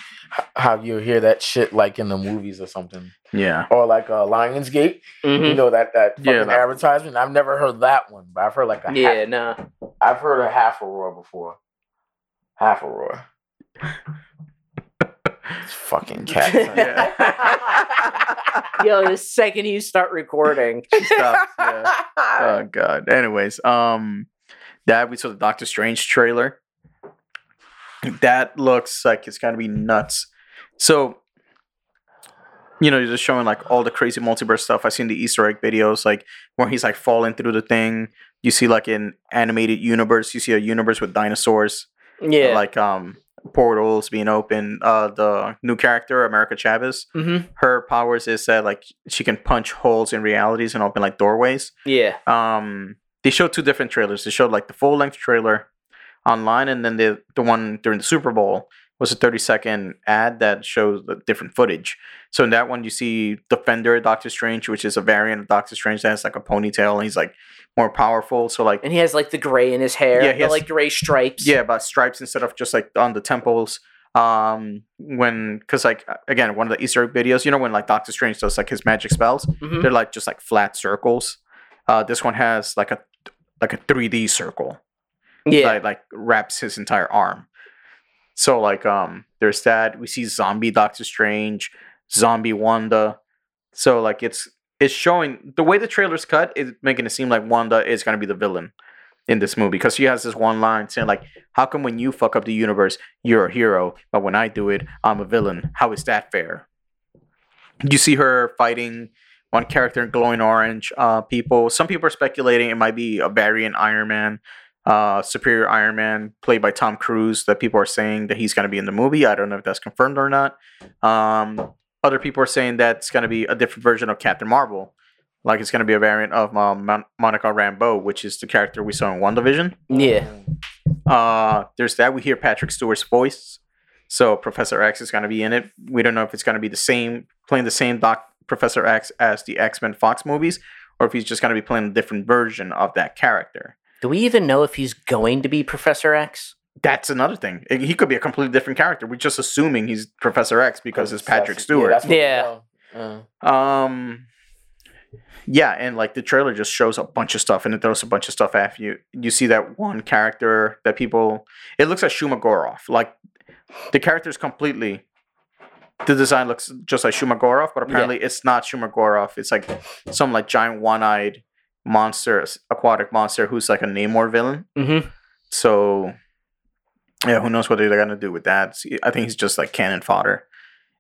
how you hear that shit like in the movies or something, yeah or like a Lionsgate. You Mhm. know that that fucking Yeah, that- advertisement. I've never heard that one, but I've heard like a Yeah. half, No. I've heard a half a roar before. Half a roar. It's fucking (laughs) cat. Yo, the second you start recording, stops, yeah. (laughs) oh god. Anyways, um, that we saw the Doctor Strange trailer. That looks like it's gonna be nuts. So, you know, you're just showing like all the crazy multiverse stuff. I've seen the Easter egg videos, like where he's like falling through the thing. You see like in animated universe, you see a universe with dinosaurs, Yeah. like um portals being open. Uh, the new character America Chavez, mm-hmm. her powers is that like she can punch holes in realities and open like doorways. Yeah. Um, they showed two different trailers. They showed like the full length trailer online, and then the the one during the Super Bowl was a 30 second ad that shows the different footage. So in that one, you see Defender Doctor Strange, which is a variant of Doctor Strange that has like a ponytail, and he's like more powerful. So like And he has like the gray in his hair. Yeah, he the has- like gray stripes. yeah, but stripes instead of just like on the temples. Um, when because like again, one of the Easter egg videos, you know, when like Doctor Strange does like his magic spells, Mhm. they're like just like flat circles. Uh, this one has like a like a 3D circle Yeah. that like wraps his entire arm. So like um there's that. We see zombie Doctor Strange, zombie Wanda. So like it's it's showing the way the trailer's cut is making it seem like Wanda is gonna be the villain in this movie because she has this one line saying like, "How come when you fuck up the universe, you're a hero, but when I do it, I'm a villain? How is that fair?" You see her fighting one character in glowing orange. Uh, people, some people are speculating it might be a variant Iron Man, uh, Superior Iron Man, played by Tom Cruise. That people are saying that he's going to be in the movie. I don't know if that's confirmed or not. Um, other people are saying that it's going to be a different version of Captain Marvel. Like it's going to be a variant of um, Mon- Monica Rambeau, which is the character we saw in WandaVision. yeah. Uh, there's that. We hear Patrick Stewart's voice. So Professor X is going to be in it. We don't know if it's going to be the same, playing the same Doc Professor X as the X Men Fox movies, or if he's just going to be playing a different version of that character. Do we even know if he's going to be Professor X? That's another thing. He could be a completely different character. We're just assuming he's Professor X because it's Patrick Yeah, Stewart. that's Yeah. Uh, Um, yeah, and like the trailer just shows a bunch of stuff, and it throws a bunch of stuff at you. You see that one character that people. It looks like Shuma-Gorath. Like the character's completely. The design looks just like Shuma-Gorath, but apparently it's not Shuma-Gorath. It's like some like giant one-eyed monster, aquatic monster who's like a Namor villain. Mm-hmm. So, yeah, who knows what they're gonna do with that? I think he's just like cannon fodder.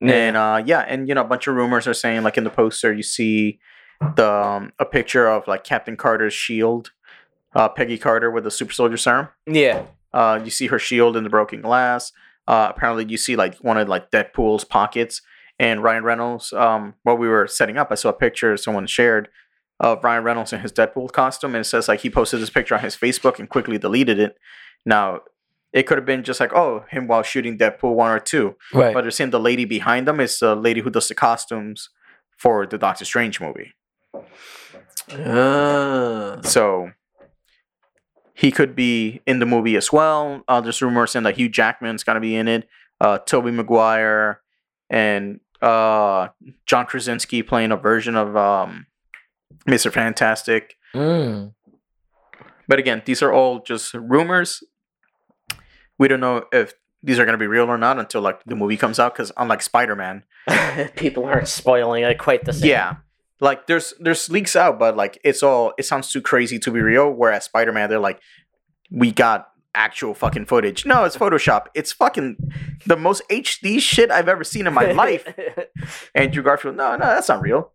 And uh, yeah, and you know, a bunch of rumors are saying like in the poster you see the um, a picture of like Captain Carter's shield, uh, Peggy Carter with the super soldier serum. yeah. Uh, you see her shield in the broken glass. Uh, apparently, you see like one of like Deadpool's pockets. And Ryan Reynolds, um, while we were setting up, I saw a picture someone shared of Ryan Reynolds in his Deadpool costume, and it says like he posted this picture on his Facebook and quickly deleted it. Now, it could have been just like oh him while shooting Deadpool one or two, right. but they're saying the lady behind them is the lady who does the costumes for the Doctor Strange movie. Uh, So he could be in the movie as well. Uh, there's rumors saying that Hugh Jackman's gonna be in it. Uh, Tobey Maguire and uh, John Krasinski playing a version of um, Mr. Fantastic. Mm. But again, these are all just rumors. We don't know if these are gonna be real or not until like the movie comes out. Because unlike Spider Man, (laughs) people aren't spoiling it quite the same. Yeah. Like there's there's leaks out, but like it's all it sounds too crazy to be real. Whereas Spider Man, they're like, we got actual fucking footage. No, it's Photoshop. It's fucking the most HD shit I've ever seen in my (laughs) life. Andrew Garfield, no, no, that's not real.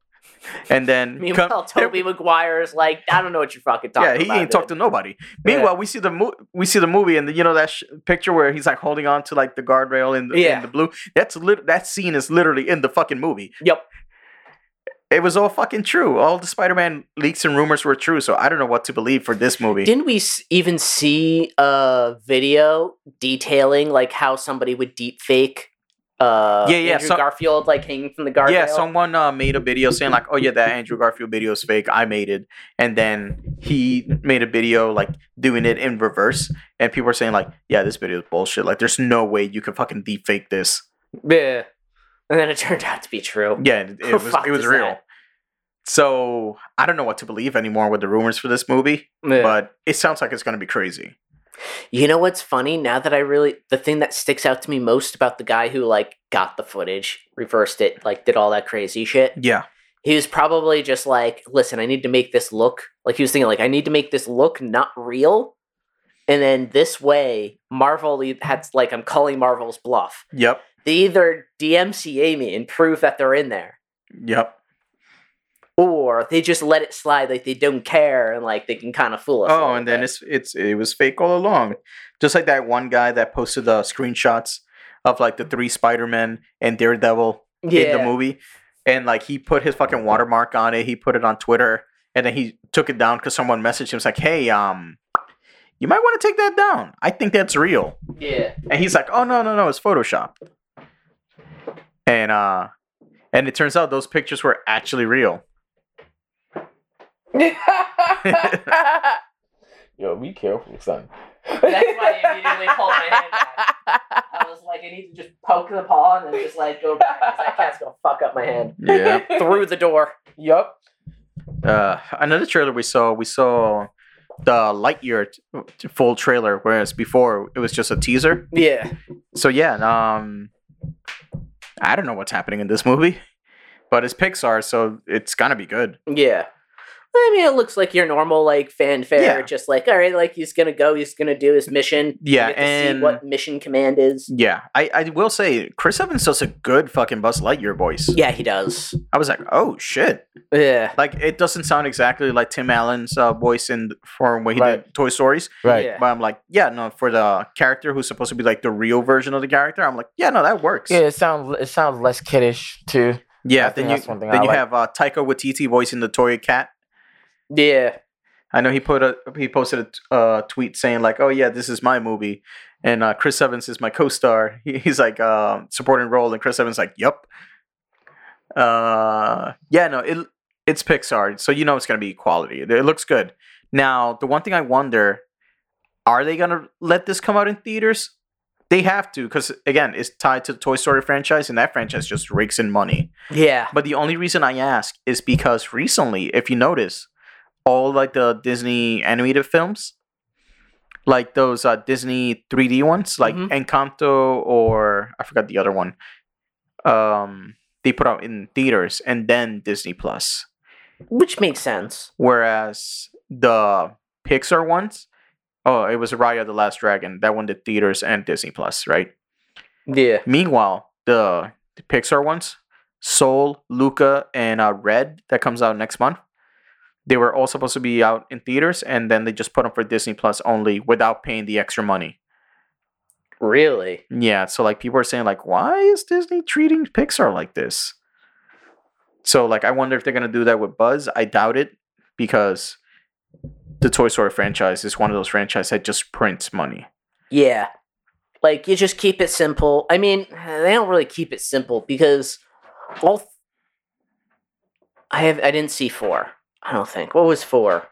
And then (laughs) Meanwhile, come- Tobey Maguire is like, I don't know what you're fucking talking yeah, about. he ain't talked to nobody. Meanwhile, we see the mo- we see the movie, and the, you know that sh- picture where he's like holding on to like the guardrail in the, in the blue. That's lit- that scene is literally in the fucking movie. Yep. It was all fucking true. All the Spider-Man leaks and rumors were true. So I don't know what to believe for this movie. Didn't we even see a video detailing like how somebody would deep fake uh Yeah, yeah, Andrew some- Garfield like hanging from the guardrail? yeah, someone uh, made a video saying like, "Oh yeah, that Andrew Garfield video is fake. I made it." And then he made a video like doing it in reverse, and people are saying like, "Yeah, this video is bullshit. Like, there's no way you can fucking deep fake this." Yeah. And then it turned out to be true. Yeah, it, it was it was real. that? So I don't know what to believe anymore with the rumors for this movie, Yeah. but it sounds like it's going to be crazy. You know what's funny? Now that I really the thing that sticks out to me most about the guy who like got the footage, reversed it, like did all that crazy shit. Yeah, He was probably just like, listen, I need to make this look like he was thinking like I need to make this look not real. And then this way, Marvel had like I'm calling Marvel's bluff. yep, They either DMCA me and prove that they're in there, Yep. Or they just let it slide like they don't care and like they can kind of fool us. Oh, and then it's it's it was fake all along. Just like that one guy that posted the screenshots of like the three Spider Men and Daredevil in the movie, and like he put his fucking watermark on it. He put it on Twitter, and then he took it down because someone messaged him. It's like, hey, um, you might want to take that down. I think that's real. yeah, And he's like, oh no no no, it's Photoshop. And uh, and it turns out those pictures were actually real. (laughs) Yo, be careful, son. That's why I immediately pulled my hand back. I was like, I need to just poke the paw and then just like go back 'cause that cat's gonna fuck up my hand Yeah. (laughs) through the door. Yup. uh, another trailer we saw, we saw the Lightyear t- full trailer, whereas before it was just a teaser. Yeah, So yeah, um, I don't know what's happening in this movie, but it's Pixar, so it's gonna be good. yeah. I mean, it looks like your normal like fanfare, Yeah. just like all right, like he's gonna go, he's gonna do his mission. You Yeah, get to and see what mission command is. yeah, I, I will say Chris Evans does a good fucking Buzz Lightyear voice. Yeah, he does. I was like, oh shit, Yeah, like it doesn't sound exactly like Tim Allen's uh, voice in from when he Right. did Toy Stories, Right. Yeah. but I'm like, yeah, no, for the character who's supposed to be like the real version of the character, I'm like, yeah, no, that works. Yeah, it sounds it sounds less kiddish too. Yeah, then you that's one then I you like. have uh, Taika Waititi voicing the toy cat. Yeah, I know he put a he posted a t- uh, tweet saying like, "Oh yeah, this is my movie," and uh, Chris Evans is my co-star. (laughs) He, he's like uh, supporting role, and Chris Evans like, "Yup." Uh, yeah, no, it it's Pixar, so you know it's gonna be quality. It, it looks good. Now, the one thing I wonder, are they gonna let this come out in theaters? They have to, because again, it's tied to the Toy Story franchise, and that franchise just rakes in money. yeah, But the only reason I ask is because recently, if you notice, all like the Disney animated films, like those uh, Disney 3D ones, like Mhm. Encanto or I forgot the other one, um, they put out in theaters and then Disney Plus. which makes sense. Whereas the Pixar ones, oh, it was Raya the Last Dragon. That one did theaters and Disney Plus, right? Yeah, Meanwhile, the, the Pixar ones, Soul, Luca, and uh, Red, that comes out next month, they were all supposed to be out in theaters, and then they just put them for Disney Plus only without paying the extra money. really. Yeah, so like people are saying like, why is Disney treating Pixar like this? So like, I wonder if they're gonna do that with Buzz. I doubt it because the Toy Story franchise is one of those franchises that just prints money. Yeah. Like you just keep it simple. I mean, they don't really keep it simple because all th- I have I didn't see 4. I don't think. What was 4?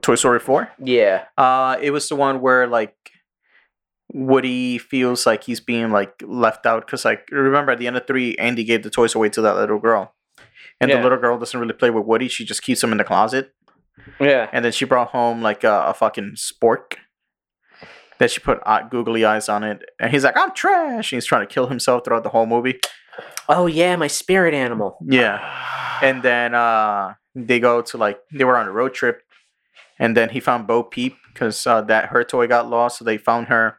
Toy Story Four. Yeah. Uh, it was the one where like Woody feels like he's being like left out because like remember at the end of three, Andy gave the toys away to that little girl, and Yeah. the little girl doesn't really play with Woody. She just keeps him in the closet, Yeah. and then she brought home like a, a fucking spork that she put uh, googly eyes on it, and he's like, "I'm trash." And he's trying to kill himself throughout the whole movie. Oh yeah, my spirit animal. Yeah, and then uh, they go to like they were on a road trip, and then he found Bo Peep because uh, that her toy got lost, so they found her,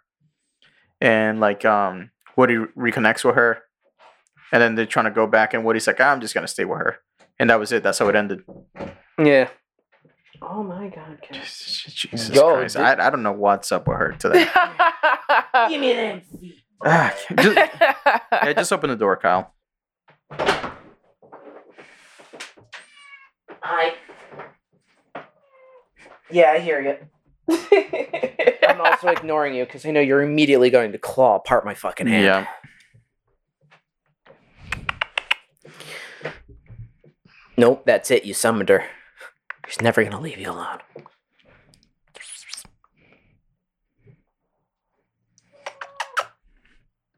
and like um, Woody reconnects with her, and then they're trying to go back, and Woody's like, "I'm just gonna stay with her," and that was it. That's how it ended. Yeah. Oh my god, Ken. Jesus Yo, Christ, did- I, I don't know what's up with her today. (laughs) Give me them feet. Ah, (laughs) just, yeah, just open the door, Kyle. Hi. Yeah, I hear you. (laughs) I'm also ignoring you because I know you're immediately going to claw apart my fucking hand. Yeah. Nope, that's it. You summoned her. She's never gonna leave you alone.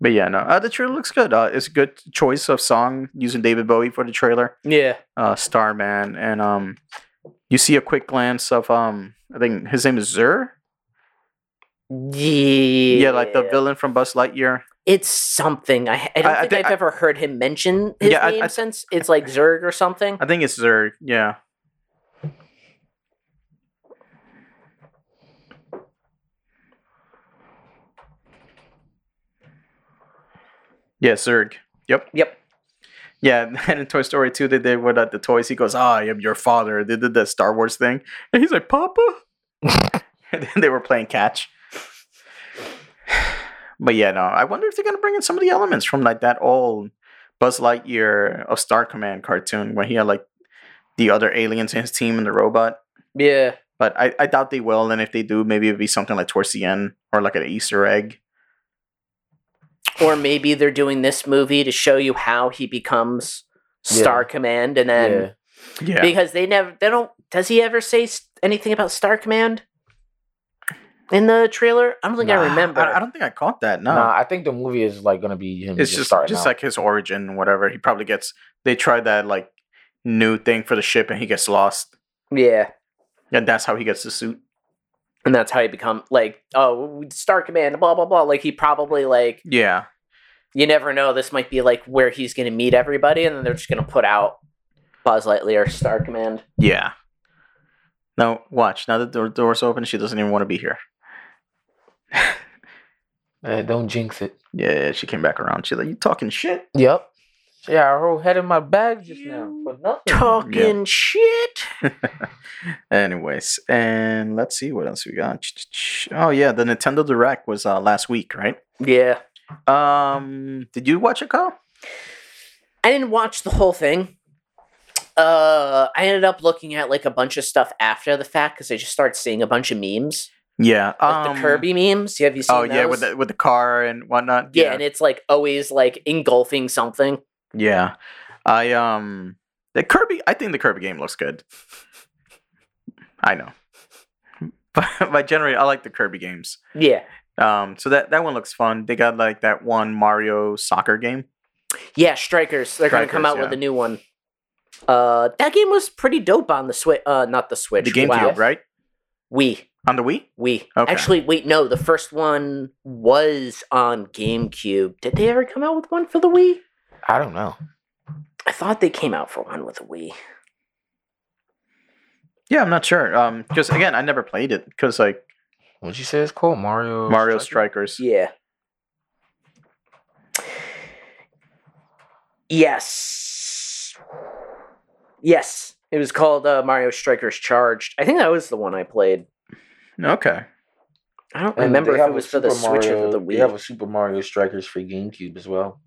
But yeah, no, uh, the trailer looks good. Uh, it's a good choice of song using David Bowie for the trailer. Yeah. uh, Starman, and um, you see a quick glance of um, I think his name is Zur. Yeah. Yeah, like the villain from Buzz Lightyear. It's something. I, I don't I- think I- ever heard him mention his Yeah, name since. It's like Zerg or something. I think it's Zur. Yeah. Yeah, Zurg. Yep. Yep. Yeah, (laughs) and in Toy Story 2, they did with uh, the toys. He goes, "Oh, I am your father." They did the Star Wars thing, and he's like, "Papa." (laughs) and then they were playing catch. (sighs) But yeah, no, I wonder if they're gonna bring in some of the elements from like that old Buzz Lightyear of Star Command cartoon where he had like the other aliens in his team and the robot. Yeah. But I, I doubt they will. And if they do, maybe it'd be something like towards the end or like an Easter egg. Or maybe they're doing this movie to show you how he becomes Star Yeah. Command, and then yeah. Yeah. because they never, they don't. Does he ever say anything about Star Command in the trailer? I don't think Nah, I remember. I, I don't think I caught that. No. Nah, I think the movie is like gonna be him it's just, just just like his origin, whatever. He probably gets they tried that like new thing for the ship and he gets lost. yeah, And that's how he gets the suit. And that's how he become like oh Star Command, blah blah blah. Like he probably like Yeah. you never know. This might be like where he's going to meet everybody, and then they're just going to put out Buzz Lightyear Star Command. Yeah. Now watch. Now that the door's open, she doesn't even want to be here. Eh, (laughs) don't jinx it. Yeah, she came back around. She's like, "You talking shit?" Yep. Yeah, I whole head in my bag just now for nothing. Talking shit. (laughs) Anyways, and let's see what else we got. (tsk) Oh yeah, the Nintendo Direct was uh, last week, right? Yeah, Um, did you watch it, Kyle? I didn't watch the whole thing. Uh, I ended up looking at like a bunch of stuff after the fact because I just started seeing a bunch of memes, Yeah, like um, the Kirby memes. Have you seen? Oh yeah, with the with the car and whatnot. yeah, and it's like always like engulfing something. Yeah. I um the Kirby I think the Kirby game looks good. I know. (laughs) But by generally I like the Kirby games. Yeah, Um so that that one looks fun. They got like that one Mario soccer game. yeah. Strikers. They're gonna come out with a new one. Uh, that game was pretty dope on the Switch. Uh, not the Switch. The GameCube, Wow. right? Wii. On the Wii? Wii. Okay. Actually, wait, no. The first one was on GameCube. Did they ever come out with one for the Wii? I don't know. I thought they came out for one with a Wii. Yeah, I'm not sure. Um because again, I never played it because like What'd you say it's called? Mario. Mario Striker? Strikers. Yeah. Yes. Yes. It was called uh, Mario Strikers Charged. I think that was the one I played. Okay. I don't And remember if it a was for the Super Switch or Mario- for the They have a Super Mario Strikers for GameCube as well.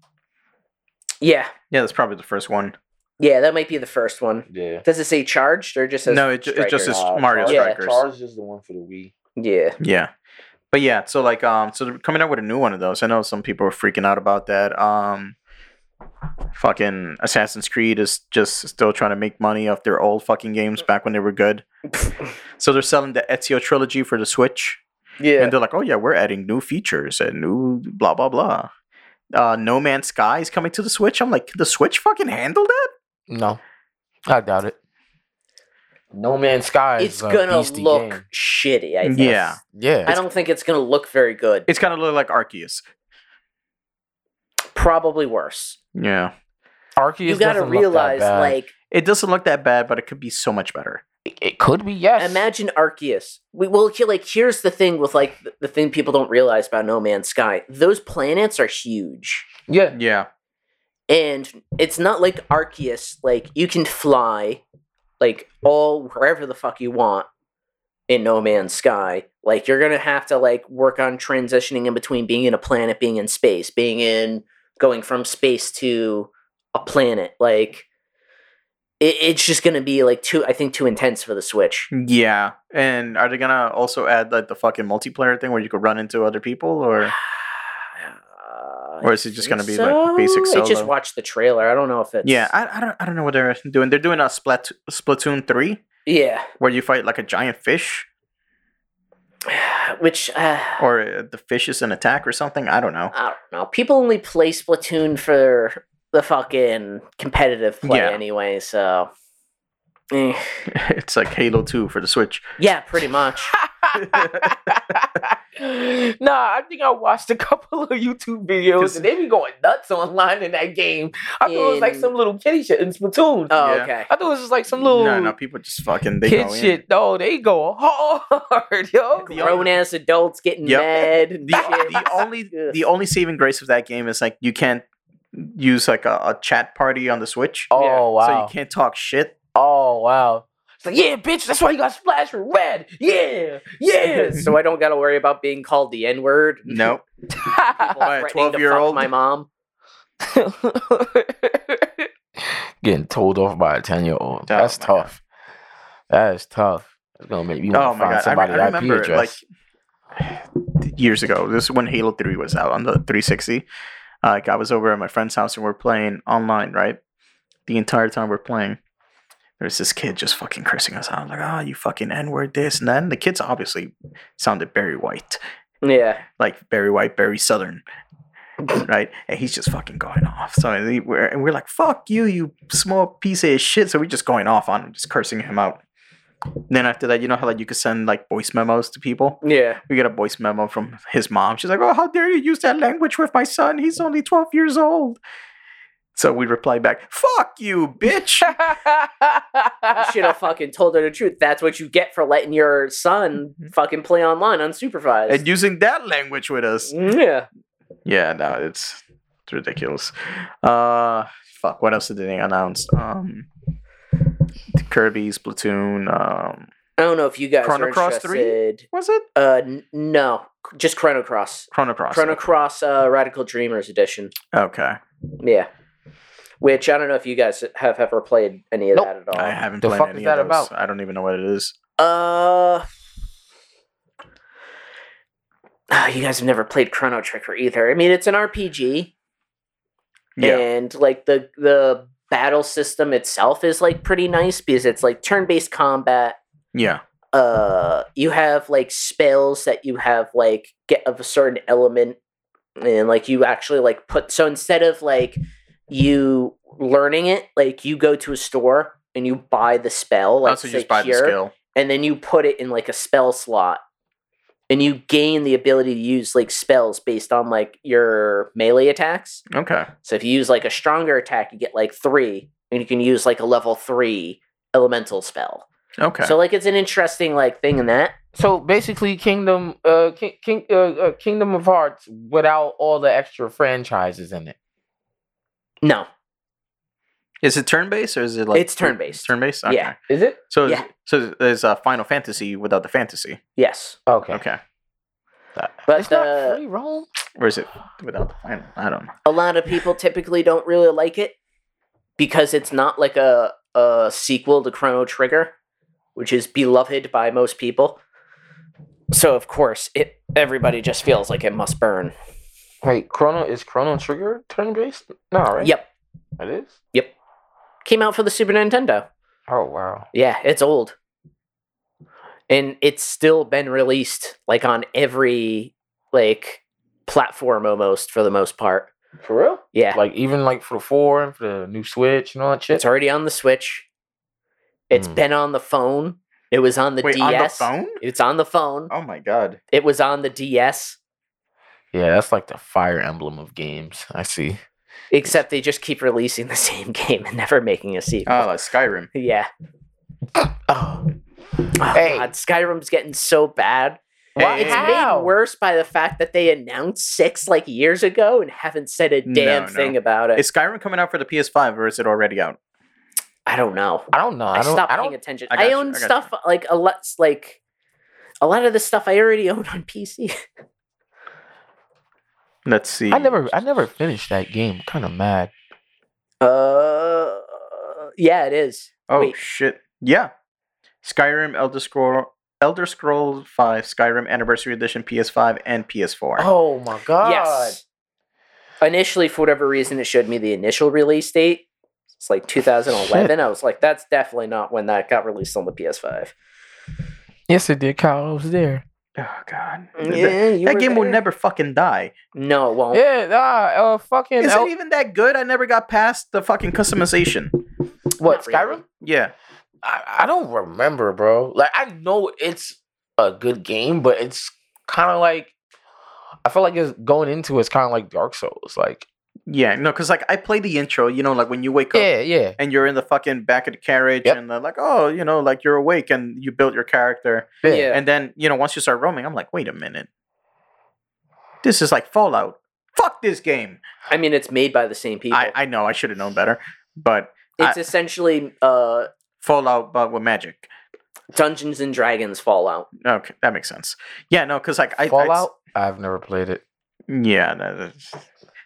Yeah. Yeah, that's probably the first one. Yeah, that might be the first one. Yeah. Does it say charged or just says No, it, ju- it just Strikers? says Uh, Mario Charge- Yeah. Strikers. Charge is the one for the Wii. Yeah. Yeah. But yeah, so like um so they're coming out with a new one of those. I know some people are freaking out about that. Um fucking Assassin's Creed is just still trying to make money off their old fucking games back when they were good. (laughs) So they're selling the Ezio trilogy for the Switch. Yeah. And they're like, "Oh yeah, we're adding new features and new blah blah blah." Uh No Man's Sky is coming to the Switch. I'm like, "Can the Switch fucking handle that?" No, I doubt it. No Man's Sky it's is a gonna beastie look game. shitty, I think. Yeah. Yeah, I don't think it's gonna look very good. It's kind of look like Arceus. Probably worse. Yeah. Arceus you gotta doesn't look that realize, bad. like, It doesn't look that bad, but it could be so much better. It, it could be yes. imagine Arceus. We well, he- like, here's the thing with like the, the thing people don't realize about No Man's Sky. Those planets are huge, Yeah, Yeah. and it's not like Arceus. Like, you can fly, like all wherever the fuck you want in No Man's Sky. Like, you're gonna have to like work on transitioning in between being in a planet, being in space, being in going from space to a planet. Like, it, it's just gonna be like too. I think too intense for the Switch. Yeah, and are they gonna also add like the fucking multiplayer thing where you could run into other people, or (sighs) Uh, Or is it just gonna be, like, basic I just solo? watched the trailer. I don't know if it's yeah, I, I don't I don't know what they're doing. They're doing a Splat Splatoon three yeah. where you fight like a giant fish, (sighs) Which uh, or uh, the fish is an attack or something. I don't know. I don't know. People only play Splatoon for the fucking competitive play Yeah. anyway. So eh. (laughs) it's like Halo two for the Switch. yeah, pretty much. (laughs) (laughs) nah, I think I watched a couple of YouTube videos and they be going nuts online in that game. I thought it was like some little kitty shit in Splatoon. Oh, Yeah. okay. I thought it was just like some little No, no, people just fucking they kid go in. shit. No, they go hard, yo. Grown ass adults getting Yep. mad. The, the only the only saving grace of that game is like you can't use like a, a chat party on the Switch. Oh Yeah, So you can't talk shit. oh wow. It's like, yeah, bitch, that's why you got splashed with red. Yeah, yeah. (laughs) so I don't got to worry about being called the N word. No. By a 12-year-old? My mom. (laughs) Getting told off by a 10 year old. Oh That's my God. tough. That is tough. It's gonna make me Oh want to find god! I, re- somebody I remember IP address. like (sighs) years ago. This is when Halo Three was out on the 360. Like I was over at my friend's house and we're playing online. Right, the entire time we're playing, there's this kid just fucking cursing us out. Like, oh, you fucking n word this and then." The kids obviously sounded very white, Yeah. like very white, very southern. Right, and he's just fucking going off. So we- we're and we're like, "Fuck you, you small piece of shit." So we're just going off on him, just cursing him out. Then after that, you know how like you could send like voice memos to people. Yeah. We get a voice memo from his mom. She's like, "Oh, how dare you use that language with my son? He's only twelve years old." So we reply back, "Fuck you, bitch." (laughs) You should have fucking told her the truth. That's what you get for letting your son fucking play online unsupervised. and using that language with us. yeah. Yeah, no, it's it's ridiculous. Uh, fuck. What else did they announce? Um, Kirby, Splatoon. Um, I don't know if you guys Chrono are Cross 3? was it Uh, n- no, just Chrono Cross. Chrono Cross? Chrono Cross uh, Radical Dreamers Edition. Okay, Yeah. Which I don't know if you guys have ever played any of Nope. that at all. I haven't The played fuck any is that of those. about? I don't even know what it is. Uh, (sighs) you guys have never played Chrono Trigger either. I mean, it's an RPG, Yeah, and like the the battle system itself is like pretty nice because it's like turn based combat. yeah, Uh, you have like spells that you have like get of a certain element, and like you actually like put. So instead of like you learning it, like you go to a store and you buy the spell, like also say just buy the skill. and then you put it in like a spell slot and you gain the ability to use like spells based on like your melee attacks. Okay, so if you use like a stronger attack you get like three and you can use like a level three elemental spell. Okay. so like it's an interesting like thing in that. So basically, Kingdom, uh, King, King, uh, uh, Kingdom of Hearts without all the extra franchises in it. no is it turn based or is it like It's turn-based. Turn based. Okay. Yeah. Is it? So Yeah. so there's a uh, Final Fantasy without the fantasy. yes Okay. Okay. but it's not the- free roam. Or is it without the final? I don't know. a lot of people typically don't really like it because it's not like a, a sequel to Chrono Trigger, which is beloved by most people. So of course, it everybody just feels like it must burn. Wait, Chrono is Chrono Trigger turn based? No, right? Yep, It is. Came out for the Super Nintendo. Oh wow. Yeah, it's old, and it's still been released like on every like platform almost for the most part. For real? Yeah, Like even like for the four and for the new Switch and all that shit. it's already on the Switch. It's Mm. been on the phone. It was on the Wait, DS. on the phone? It's on the phone. Oh my god. It was on the DS, Yeah, that's like the fire emblem of games. I see. Except they just keep releasing the (laughs) same game and never making a sequel. Oh, like Skyrim. (laughs) yeah. (coughs) Oh. Oh, Hey. God, Skyrim's getting so bad. Why? It's How? made worse by the fact that they announced six like years ago and haven't said a damn No, no. thing about it. Is Skyrim coming out for the PS5 or is it already out? I don't know. I don't know. I, I, don't. stopped I paying don't. attention. I I, own I got stuff like a lot, like a lot of the stuff I already own on PC. (laughs) Let's see. I never. I never finished that game. Kind of mad. Uh, yeah, it is. Oh Wait. shit. Yeah. Skyrim, Elder Scroll, Elder Scrolls 5, Skyrim Anniversary Edition, PS5 and PS4. Oh my god. Yes. Initially, for whatever reason, it showed me the initial release date. It's like 2011. I was like, that's definitely not when that got released on the PS5. Yes, it did. Kyle I was there. Oh god. Yeah, that that were game will never fucking die. No, it won't. Yeah. Ah. Uh. Fucking. Is El- it even that good? I never got past the fucking customization. what? Skyrim? Yeah. I, I don't remember, bro. Like I know it's a good game, but it's kind of like I feel like it's going into it's kind of like Dark Souls. Like Yeah, no, because like I play the intro, you know, like when you wake up yeah, yeah, and you're in the fucking back of the carriage Yep. and they're like, oh, you know, like you're awake and you built your character. yeah. Yeah. And then, you know, once you start roaming, I'm like, wait a minute. This is like Fallout. fuck this game. I mean, it's made by the same people. I, I know I should have known better, but it's I- essentially uh, Fallout, but with magic. Dungeons and Dragons Fallout. Okay, that makes sense. Yeah, no, because like I I- Fallout. I've never played it. yeah, that- that's-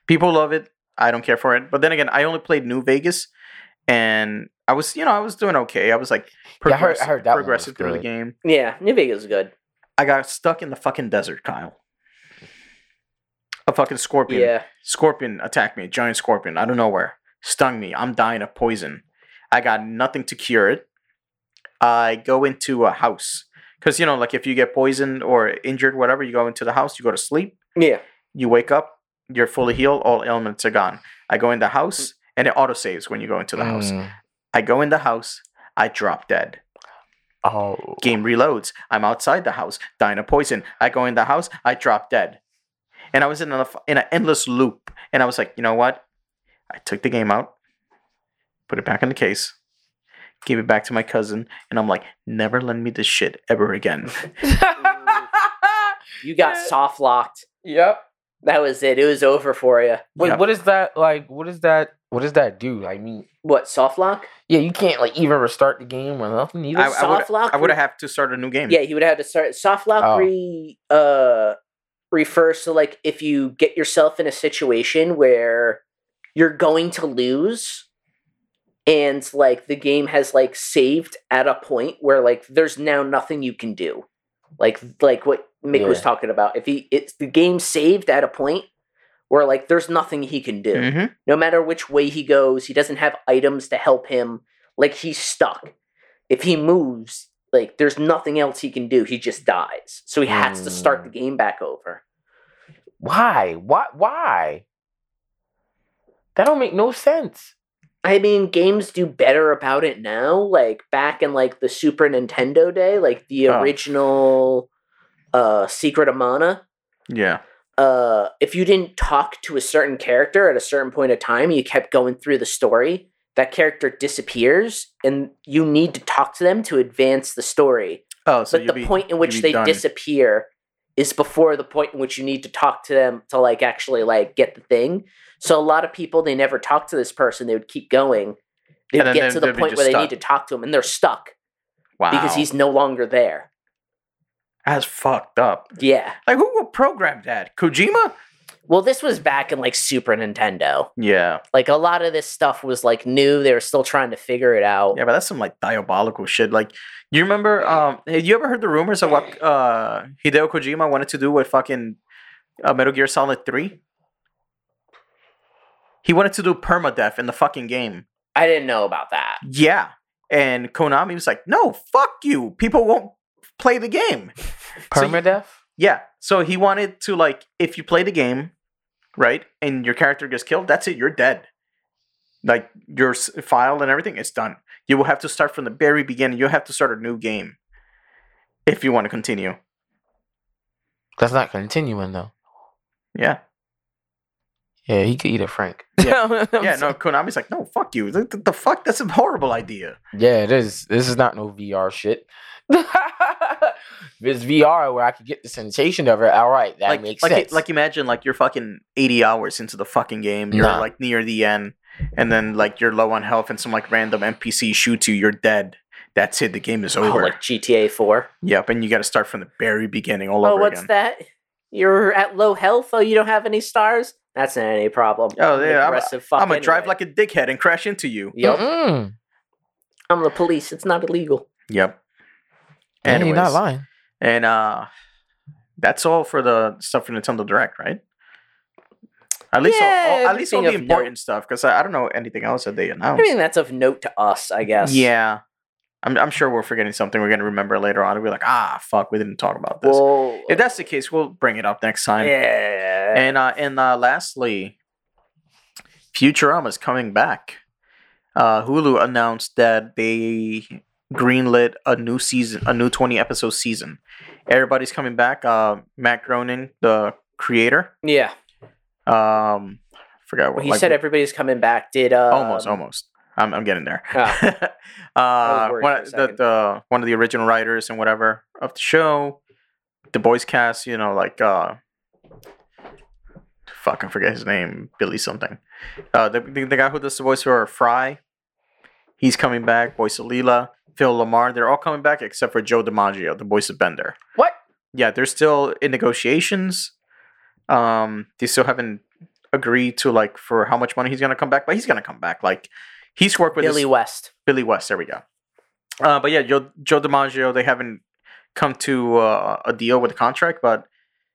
people love it. I don't care for it. But then again, I only played New Vegas, and I was, you know, I was doing okay. I was like Yeah, I heard- I heard that progressive through the game. Yeah, New Vegas is good. I got stuck in the fucking desert, Kyle. A fucking scorpion. Yeah. Scorpion attacked me, a giant scorpion out of nowhere. Stung me. I'm dying of poison. I got nothing to cure it. I go into a house. Because, you know, like if you get poisoned or injured, whatever, you go into the house, you go to sleep, Yeah. you wake up, you're fully healed, all ailments are gone. I go in the house, and it auto saves when you go into the house. Mm. I go in the house, I drop dead. Oh. Game reloads. I'm outside the house, dying of poison. I go in the house, I drop dead. And I was in a, in an endless loop. And I was like, you know what? I took the game out, put it back in the case, gave it back to my cousin, and I'm like, never lend me this shit ever again. (laughs) You got (laughs) soft locked. Yep. That was it. It was over for you. Wait, Yep. what is that like? What is that? What does that do? I mean, What, soft lock? yeah, you can't like even restart the game or nothing. Either. I, I would soft lock I would re- have to start a new game. Yeah, he would have to start soft lock Oh. re uh refers to like if you get yourself in a situation where you're going to lose and like the game has like saved at a point where like there's now nothing you can do. Like like what Mick was talking about. If he it's the game saved at a point where like there's nothing he can do. hmm No matter which way he goes, he doesn't have items to help him. Like he's stuck. If he moves, like there's nothing else he can do. He just dies. So he has to start the Mm. game back over. Why? Why? Why? That don't make no sense. I mean, games do better about it now. Like back in like the Super Nintendo day, like the Oh. original uh Secret of Mana. Yeah. uh, if you didn't talk to a certain character at a certain point of time, you kept going through the story, that character disappears, and you need to talk to them to advance the story. Oh, so but the be- point in which they done. disappear is before the point in which you need to talk to them to like actually like get the thing. So a lot of people they never talk to this person. They would keep going. They would get to the point where they need to talk to him, and they're stuck Wow. because he's no longer there. That's fucked up. Yeah. Like, who would program that? Kojima? Well, this was back in like Super Nintendo. Yeah. Like a lot of this stuff was like new. They were still trying to figure it out. Yeah, but that's some like diabolical shit. Like, you remember? Um, have you ever heard the rumors of what uh Hideo Kojima wanted to do with fucking uh, Metal Gear Solid Three? He wanted to do permadeath in the fucking game. I didn't know about that. Yeah, and Konami was like, "No, fuck you. People won't play the game." (laughs) So you- Permadeath. Yeah, so he wanted to like, if you play the game, right, and your character gets killed, that's it. You're dead. Like your s- file and everything is done. You will have to start from the very beginning. You have to start a new game if you want to continue. That's not continuing though. Yeah, Yeah, he could eat a Frank. Yeah. (laughs) yeah. No, Konami's like, no, fuck you. The, the, the fuck? That's a horrible idea. Yeah, it is. This is not no VR shit. (laughs) this VR where I could get the sensation of it. All right, that like, makes like, sense. like, imagine like you're fucking eighty hours into the fucking game. You're Nah. like near the end, and then like you're low on health, and some like random NPC shoots you. You're dead. That's it. The game is Oh, over. like GTA 4. Yep, and you got to start from the very beginning all Oh, over what's that? You're at low health? Oh, you don't have any stars? That's not any problem. Oh, yeah, I'm- aggressive fuck I'm gonna drive like a dickhead and crash into you. Yep. Mm-mm. I'm the police. It's not illegal. Yep. Yeah, you're not lying. and uh, that's all for the stuff for Nintendo Direct, right? At least, all, Yeah, all- at least all the important stuff, because I, I don't know anything else that they announced. I mean, that's of note to us, I guess. Yeah, I'm, I'm sure we're forgetting something. We're gonna remember later on. and We're like, ah, fuck, we didn't talk about this. Well, if that's the case, we'll bring it up next time. yeah. And uh, and uh, lastly, Futurama is coming back. Uh, Hulu announced that they greenlit a new season, a new twenty episode season. Everybody's coming back. Uh, Matt Groening, the creator. yeah. Um, forgot Well, what. he like, said everybody's coming back. Did uh almost, almost. I'm, I'm getting there. Ah. (laughs) uh, one, the, the one of the original writers and whatever of the show, the boys cast. You know, like uh, fuck, I forget his name, Billy something. Uh, the, the the guy who does the voice for Fry, he's coming back. Voice of Leela, Phil LaMarr, they're all coming back except for Joe DiMaggio, the voice of Bender. What? Yeah, they're still in negotiations. Um, they still haven't agreed to like for how much money he's gonna come back, but he's gonna come back. Like he's worked with Billy his- West. Billy West. There we go. Uh, but yeah, Joe, Joe DiMaggio, they haven't come to uh, a deal with the contract, but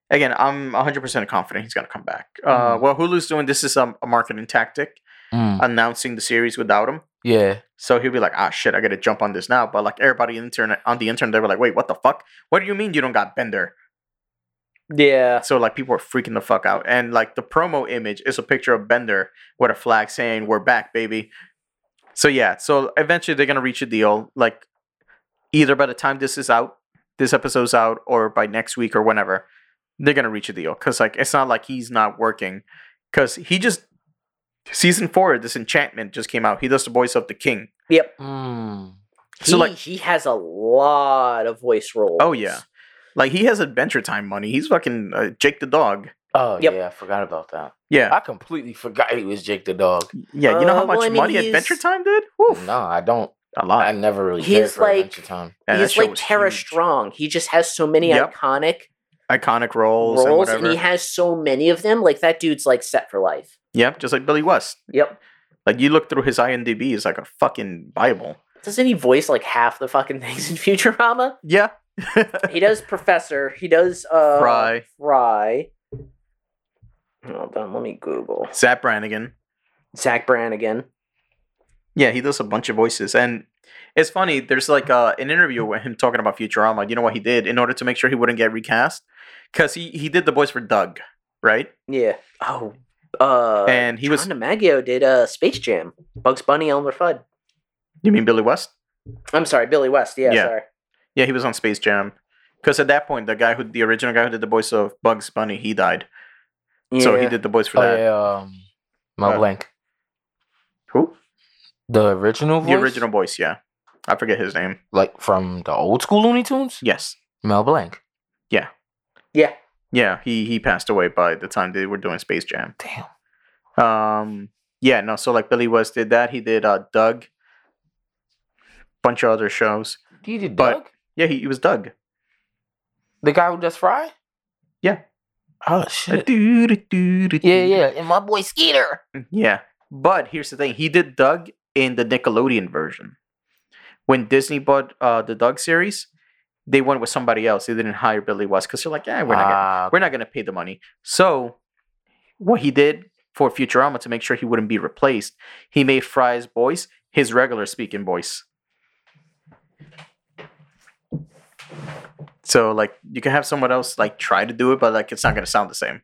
again, I'm 100% confident he's going to come back. Uh, Mhm. well, Hulu's doing this is a, a marketing tactic, Mm, announcing the series without him. Yeah. So he'll be like, ah, shit, I got to jump on this now. But like everybody internet on the internet, they were like, wait, what the fuck? What do you mean you don't got Bender? Yeah. So like people are freaking the fuck out, and like the promo image is a picture of Bender with a flag saying "We're back, baby." So yeah, so eventually they're gonna reach a deal, like either by the time this is out, this episode's out, or by next week or whenever, they're gonna reach a deal. Cause like it's not like he's not working, cause he just season four, Disenchantment just came out. He does the voice of the king. Yep. Mm. He, So, like- he has a lot of voice roles. Oh yeah, like he has Adventure Time money. He's fucking uh, Jake the dog. Oh Yep. yeah, I forgot about that. Yeah, I completely forgot he was Jake the dog. yeah. You know Uh, how much well, I mean, money he's- Adventure Time did? Woof, No, I don't. a lot. I never really He's cared for like- Adventure Time. Yeah, He's like was Tara huge. Strong. He just has so many Yep. iconic iconic roles, and roles, and, whatever. he has so many of them. Like that dude's like set for life. yep, just like Billy West. Yep. Like you look through his IMDb, it's like a fucking bible. Doesn't he voice like half the fucking (laughs) things in Futurama? Yeah, (laughs) He does Professor. He does uh Fry, Fry. Hold on, let me Google Zapp Brannigan. Zach Brannigan. Yeah, he does a bunch of voices, and it's funny. There's like uh, an interview with him talking about Futurama. You know what he did in order to make sure he wouldn't get recast, because he he did the voice for Doug, right? Yeah. Oh. Uh. and he was. John DiMaggio did uh Space Jam. Bugs Bunny, Elmer Fudd. You mean Billy West? I'm sorry, Billy West. Yeah, Yeah. sorry. Yeah, he was on Space Jam. Because at that point, the guy who the original guy who did the voice of Bugs Bunny, he died. So he did the voice for Oh that. yeah, um, Mel Uh, Blanc. Who? The original voice? The original voice, yeah. I forget his name. Like from the old school Looney Tunes? Yes. Mel Blanc. Yeah. Yeah, Yeah, he he passed away by the time they were doing Space Jam. Damn. Um, yeah, no. So like Billy West did that. He did uh Doug. Bunch of other shows. He did But- Doug? Yeah, he, he was Doug. The guy who does Fry? Yeah. Oh shit. Yeah, Yeah, yeah. And my boy Skeeter. Yeah, but here's the thing: he did Doug in the Nickelodeon version. When Disney bought uh, the Doug series, they went with somebody else. They didn't hire Billy West because they're like, yeah, we're not gonna, Ah, we're not gonna pay the money. So, what he did for Futurama to make sure he wouldn't be replaced, he made Fry's voice his regular speaking voice. So like you can have someone else like try to do it, but like it's not gonna sound the same.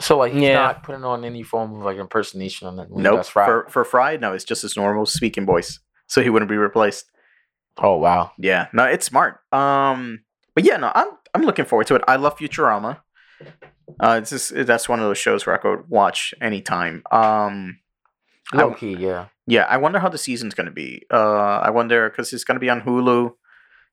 So like he's Yeah. not putting on any form of like impersonation on that. when Nope. For for Fry, no, it's just his normal speaking voice. So he wouldn't be replaced. Oh wow. Yeah, no, it's smart. Um, but yeah, no, I'm I'm looking forward to it. I love Futurama. Uh, it's just that's one of those shows where I could watch anytime. Um, Low key, yeah. yeah, I wonder how the season's gonna be. Uh, I wonder because it's gonna be on Hulu,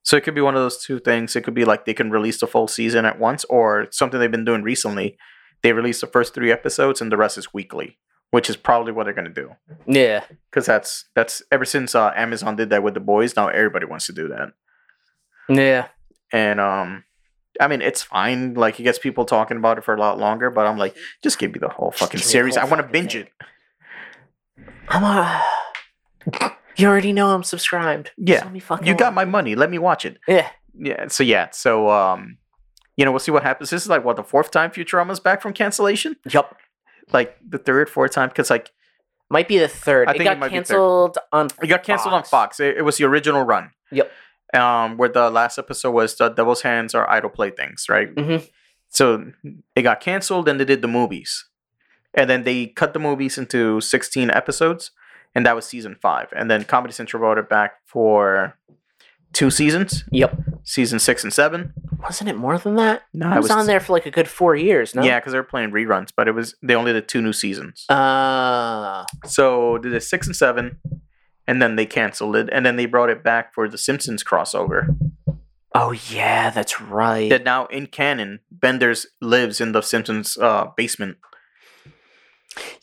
so it could be one of those two things. It could be like they can release the full season at once, or something they've been doing recently. They release the first three episodes, and the rest is weekly, which is probably what they're gonna do. Yeah. Because that's that's ever since uh, Amazon did that with the boys. Now everybody wants to do that. Yeah. and um I mean it's fine. Like it gets people talking about it for a lot longer, but I'm like, just give me the whole fucking give me the series. I want to binge thing. it. I'm uh, (sighs) You already know I'm subscribed. Yeah, You got my money. Let me watch it. Yeah. Yeah. So yeah. So um, you know, we'll see what happens. This is like what the fourth time Futurama's back from cancellation. Yup. Like the third, fourth time because like Might be the third. I it think it got be canceled on. it got canceled on Fox. It, it was the original run. Yep. Um, where the last episode was the Devil's Hands are idle playthings, right? Mhm. So it got canceled, and they did the movies, and then they cut the movies into sixteen episodes, and that was season five. And then Comedy Central brought it back for two seasons, Yep. season six and seven. Wasn't it more than that? No, I was, on there for like a good four years. No. Yeah, because they were playing reruns, but it was they only did two new seasons. Uh. So did six and seven, and then they canceled it, and then they brought it back for the Simpsons crossover. Oh yeah, that's right. That now in canon, Bender's lives in the Simpsons uh, basement.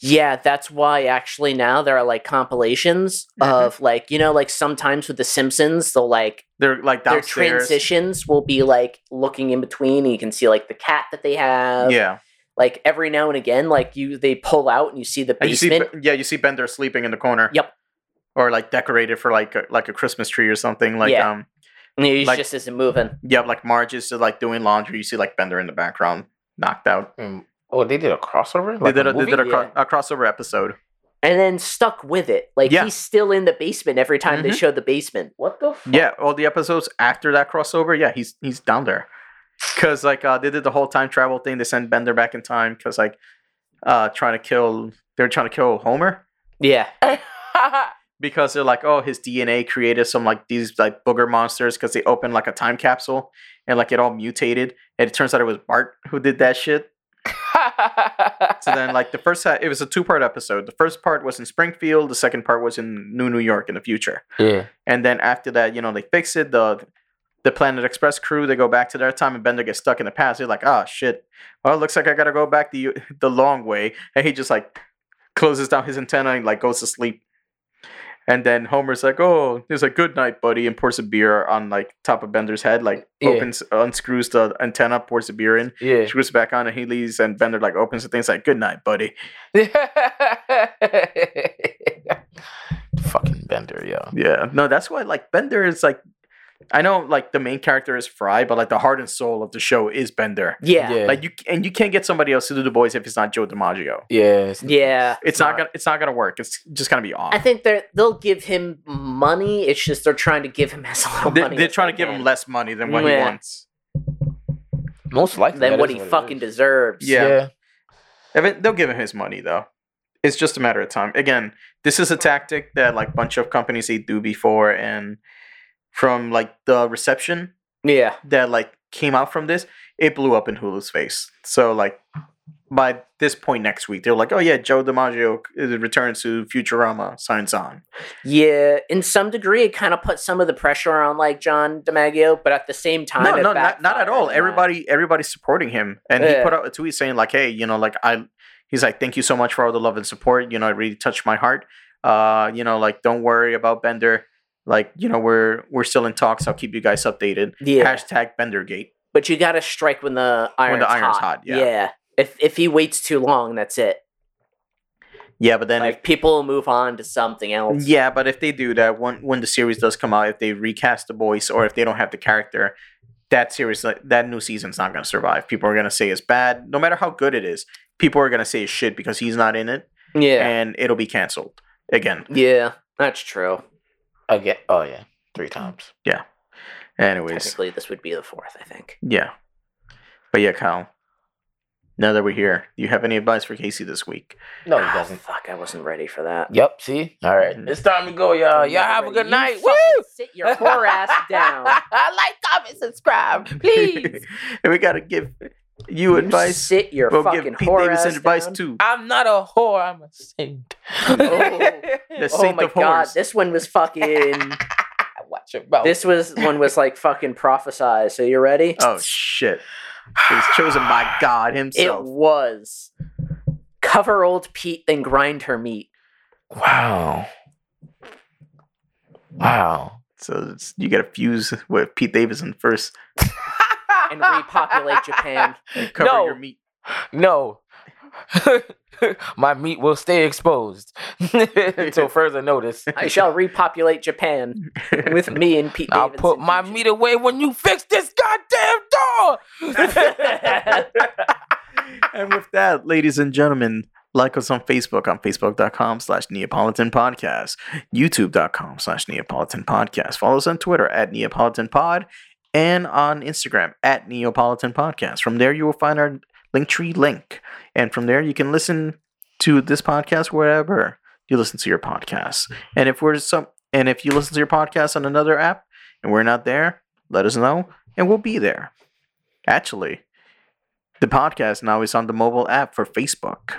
Yeah, that's why actually now there are like compilations Mhm. of like you know like sometimes with the Simpsons they'll like They're like their transitions will be like looking in between and you can see like the cat that they have. yeah, Like every now and again like you they pull out and you see the and you see, yeah, you see Bender sleeping in the corner. Yep. Or like decorated for like a, like a Christmas tree or something. Like Yeah. um, and he like- just isn't moving. yeah, like Marge is like doing laundry. You see like Bender in the background, knocked out. Mm, Oh, they did a crossover. they did a, they did a, cro- Yeah. a crossover episode. And then stuck with it. Like Yeah. he's still in the basement every time they Mhm. show the basement. What the? Fuck? Yeah, all the episodes after that crossover, yeah, he's he's down there. Cause like uh, they did the whole time travel thing. They sent Bender back in time because like uh, trying to kill. They're trying to kill Homer Yeah. (laughs) because they're like, oh, his DNA created some like these like booger monsters because they opened like a time capsule and like it all mutated and it turns out it was Bart who did that shit. So then like the first it was a two part episode. The first part was in Springfield. The second part was in New New York in the future. yeah. And then after that, you know, they fix it. The the Planet Express crew they go back to their time, and Bender gets stuck in the past. They're like, "Oh shit! Well, it looks like I gotta go back the the long way." And he just like closes down his antenna and like goes to sleep. And then Homer's like, "Oh, he's like, good night, buddy," and pours a beer on like top of Bender's head, like Yeah. opens, unscrews the antenna, pours the beer in, Yeah. screws it back on, and he leaves. And Bender like opens the thing, it's like, "Good night, buddy." (laughs) Fucking Bender, yo. Yeah, no, that's why like Bender is like, I know like the main character is Fry, but like the heart and soul of the show is Bender. Yeah. Yeah. Yeah. Like you and you can't get somebody else to do the boys if it's not Joe DiMaggio. Yeah. it's- It's not gonna it's not gonna work. It's just gonna be off. I think they're they'll give him money. It's just they're trying to give him (laughs) as little They, money. they're as trying they to give him less money than what he wants. Most likely. than what he it fucking deserves. Yeah. Yeah. Evan- They'll give him his money though. It's just a matter of time. Again, this is a tactic that like bunch of companies they do before, and from like the reception Yeah. that like came out from this, it blew up in Hulu's face. So like by this point next week, they're like, "Oh yeah, Joe DiMaggio returns to Futurama, signs on." Yeah. In some degree, it kind of put some of the pressure on like John DiMaggio, but at the same time, No, no, not, not at all. on that. Everybody, everybody's supporting him, and he put out a tweet saying like, "Hey, you know, like I," he's like, "Thank you so much for all the love and support. You know, it really touched my heart. Uh, you know, like don't worry about Bender. Like, you know, we're we're still in talks. I'll keep you guys updated. Yeah. Hashtag Bendergate. But you got to strike when the iron's, the iron's hot. hot, yeah. If if he waits too long, that's it. Yeah, but then if people move on to something else. Yeah, but if they do that, when when the series does come out, if they recast the voice or if they don't have the character, that series, that new season's not going to survive. People are going to say it's bad, no matter how good it is. People are going to say it's shit because he's not in it, Yeah. and it'll be canceled again. Yeah. That's true. Again. Oh yeah. Three times. Yeah. Anyways, Technically, this would be the fourth, I think. yeah, but yeah, Kyle. Now that we're here, do you have any advice for Casey this week? No, he Ah, doesn't. fuck, I wasn't ready for that. Yep. See. All right. Mhm. It's time to go, y'all. I'm Y'all never have a good night. fucking Woo! Sit your poor ass down. (laughs) like, comment, subscribe, please. and (laughs) we got to give you, advice. Sit your We'll fucking give Pete whore Davidson advice down. too. I'm not a whore. I'm a saint. (laughs) The Oh my of god, this one was fucking. (laughs) Watch your mouth. this was one was like fucking prophesized. So you ready? (sighs) Oh shit! He was chosen by God Himself. it was cover old Pete, then grind her meat. wow. Wow. So it's, you got to fuse with Pete Davidson first and repopulate Japan. (laughs) and cover No. your meat. No. (laughs) My meat will stay exposed (laughs) until further notice. I shall repopulate Japan with me and Pete. I'll Davidson put my meat away when you fix this goddamn door. and with that, ladies and gentlemen, like us on Facebook on facebook.com slash Neopolitan Podcast, youtube.com slash Neopolitan Podcast. Follow us on Twitter at Neopolitan Pod and on Instagram at Neopolitan Podcast. From there, you will find our Linktree link. And from there, you can listen to this podcast wherever you listen to your podcasts. And if we're some, and if you listen to your podcast on another app and we're not there, let us know and we'll be there. Actually, the podcast now is on the mobile app for Facebook.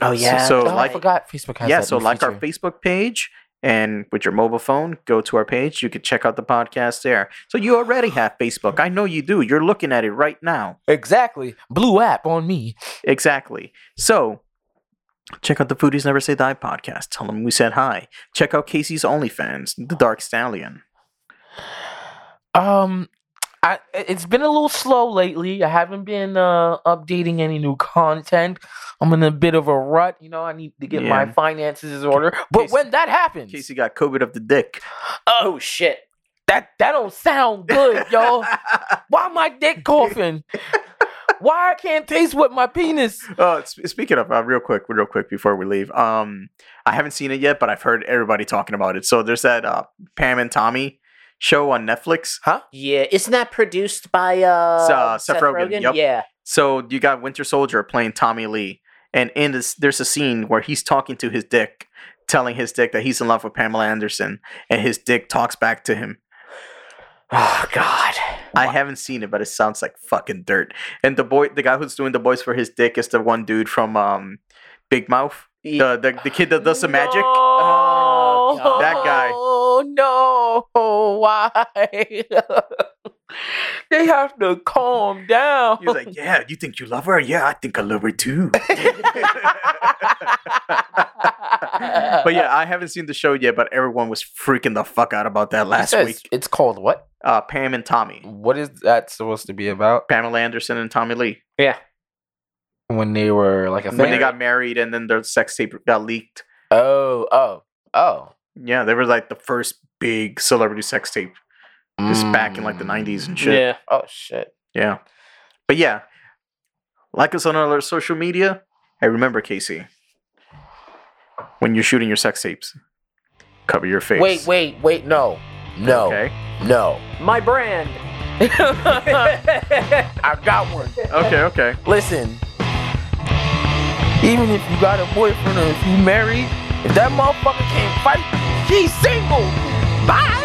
oh yeah. So, Oh, like- I forgot Facebook has yeah, so like our. Facebook page And with your mobile phone, go to our page. You can check out the podcast there. So you already have Facebook. I know you do. You're looking at it right now. Exactly. Blue app on me. Exactly. So check out the Foodies Never Say Die podcast. Tell them we said hi. Check out Casey's OnlyFans, The Dark Stallion. Um, I it's been a little slow lately. I haven't been uh updating any new content. I'm in a bit of a rut. You know, I need to get my finances in order. But Casey- when that happens, Casey got COVID of the dick. Oh shit. that that don't sound good, yo. (laughs) Why my dick coughing? Why I can't taste with my penis? (laughs) Uh, sp- speaking of, uh, real quick, real quick before we leave, um, I haven't seen it yet, but I've heard everybody talking about it. So there's that uh, Pam and Tommy show on Netflix. Huh? Yeah, isn't that produced by uh, uh, Seth Rogen, yup. Yeah. So you got Winter Soldier playing Tommy Lee, and in this, there's a scene where he's talking to his dick, telling his dick that he's in love with Pamela Anderson, and his dick talks back to him. (sighs) Oh god. I haven't seen it, but it sounds like fucking dirt. And the boy, the guy who's doing the voice for his dick is the one dude from um, Big Mouth, the, the the kid that does the magic. Oh, That guy. Oh no! (laughs) Why? (laughs) they have to calm down. He was like, "Yeah, you think you love her? Yeah, I think I love her too." (laughs) but yeah, I haven't seen the show yet, but everyone was freaking the fuck out about that last week. It's called what? Uh, Pam and Tommy, What is that supposed to be about? Pamela Anderson and Tommy Lee, Yeah. When they were like a when they got married, and then their sex tape got leaked. Oh, oh, oh. Yeah, they were like the first big celebrity sex tape. This is back in like the Mm. '90s and shit. Yeah. Oh shit. Yeah. But yeah, like us on all our social media. Hey, remember, Casey, when you're shooting your sex tapes, cover your face. Wait, wait, wait. No, no, Okay. no. My brand. (laughs) I've got one. Okay. Okay. Listen, even if you got a boyfriend or if you married, if that motherfucker can't fight, he's single. Bye.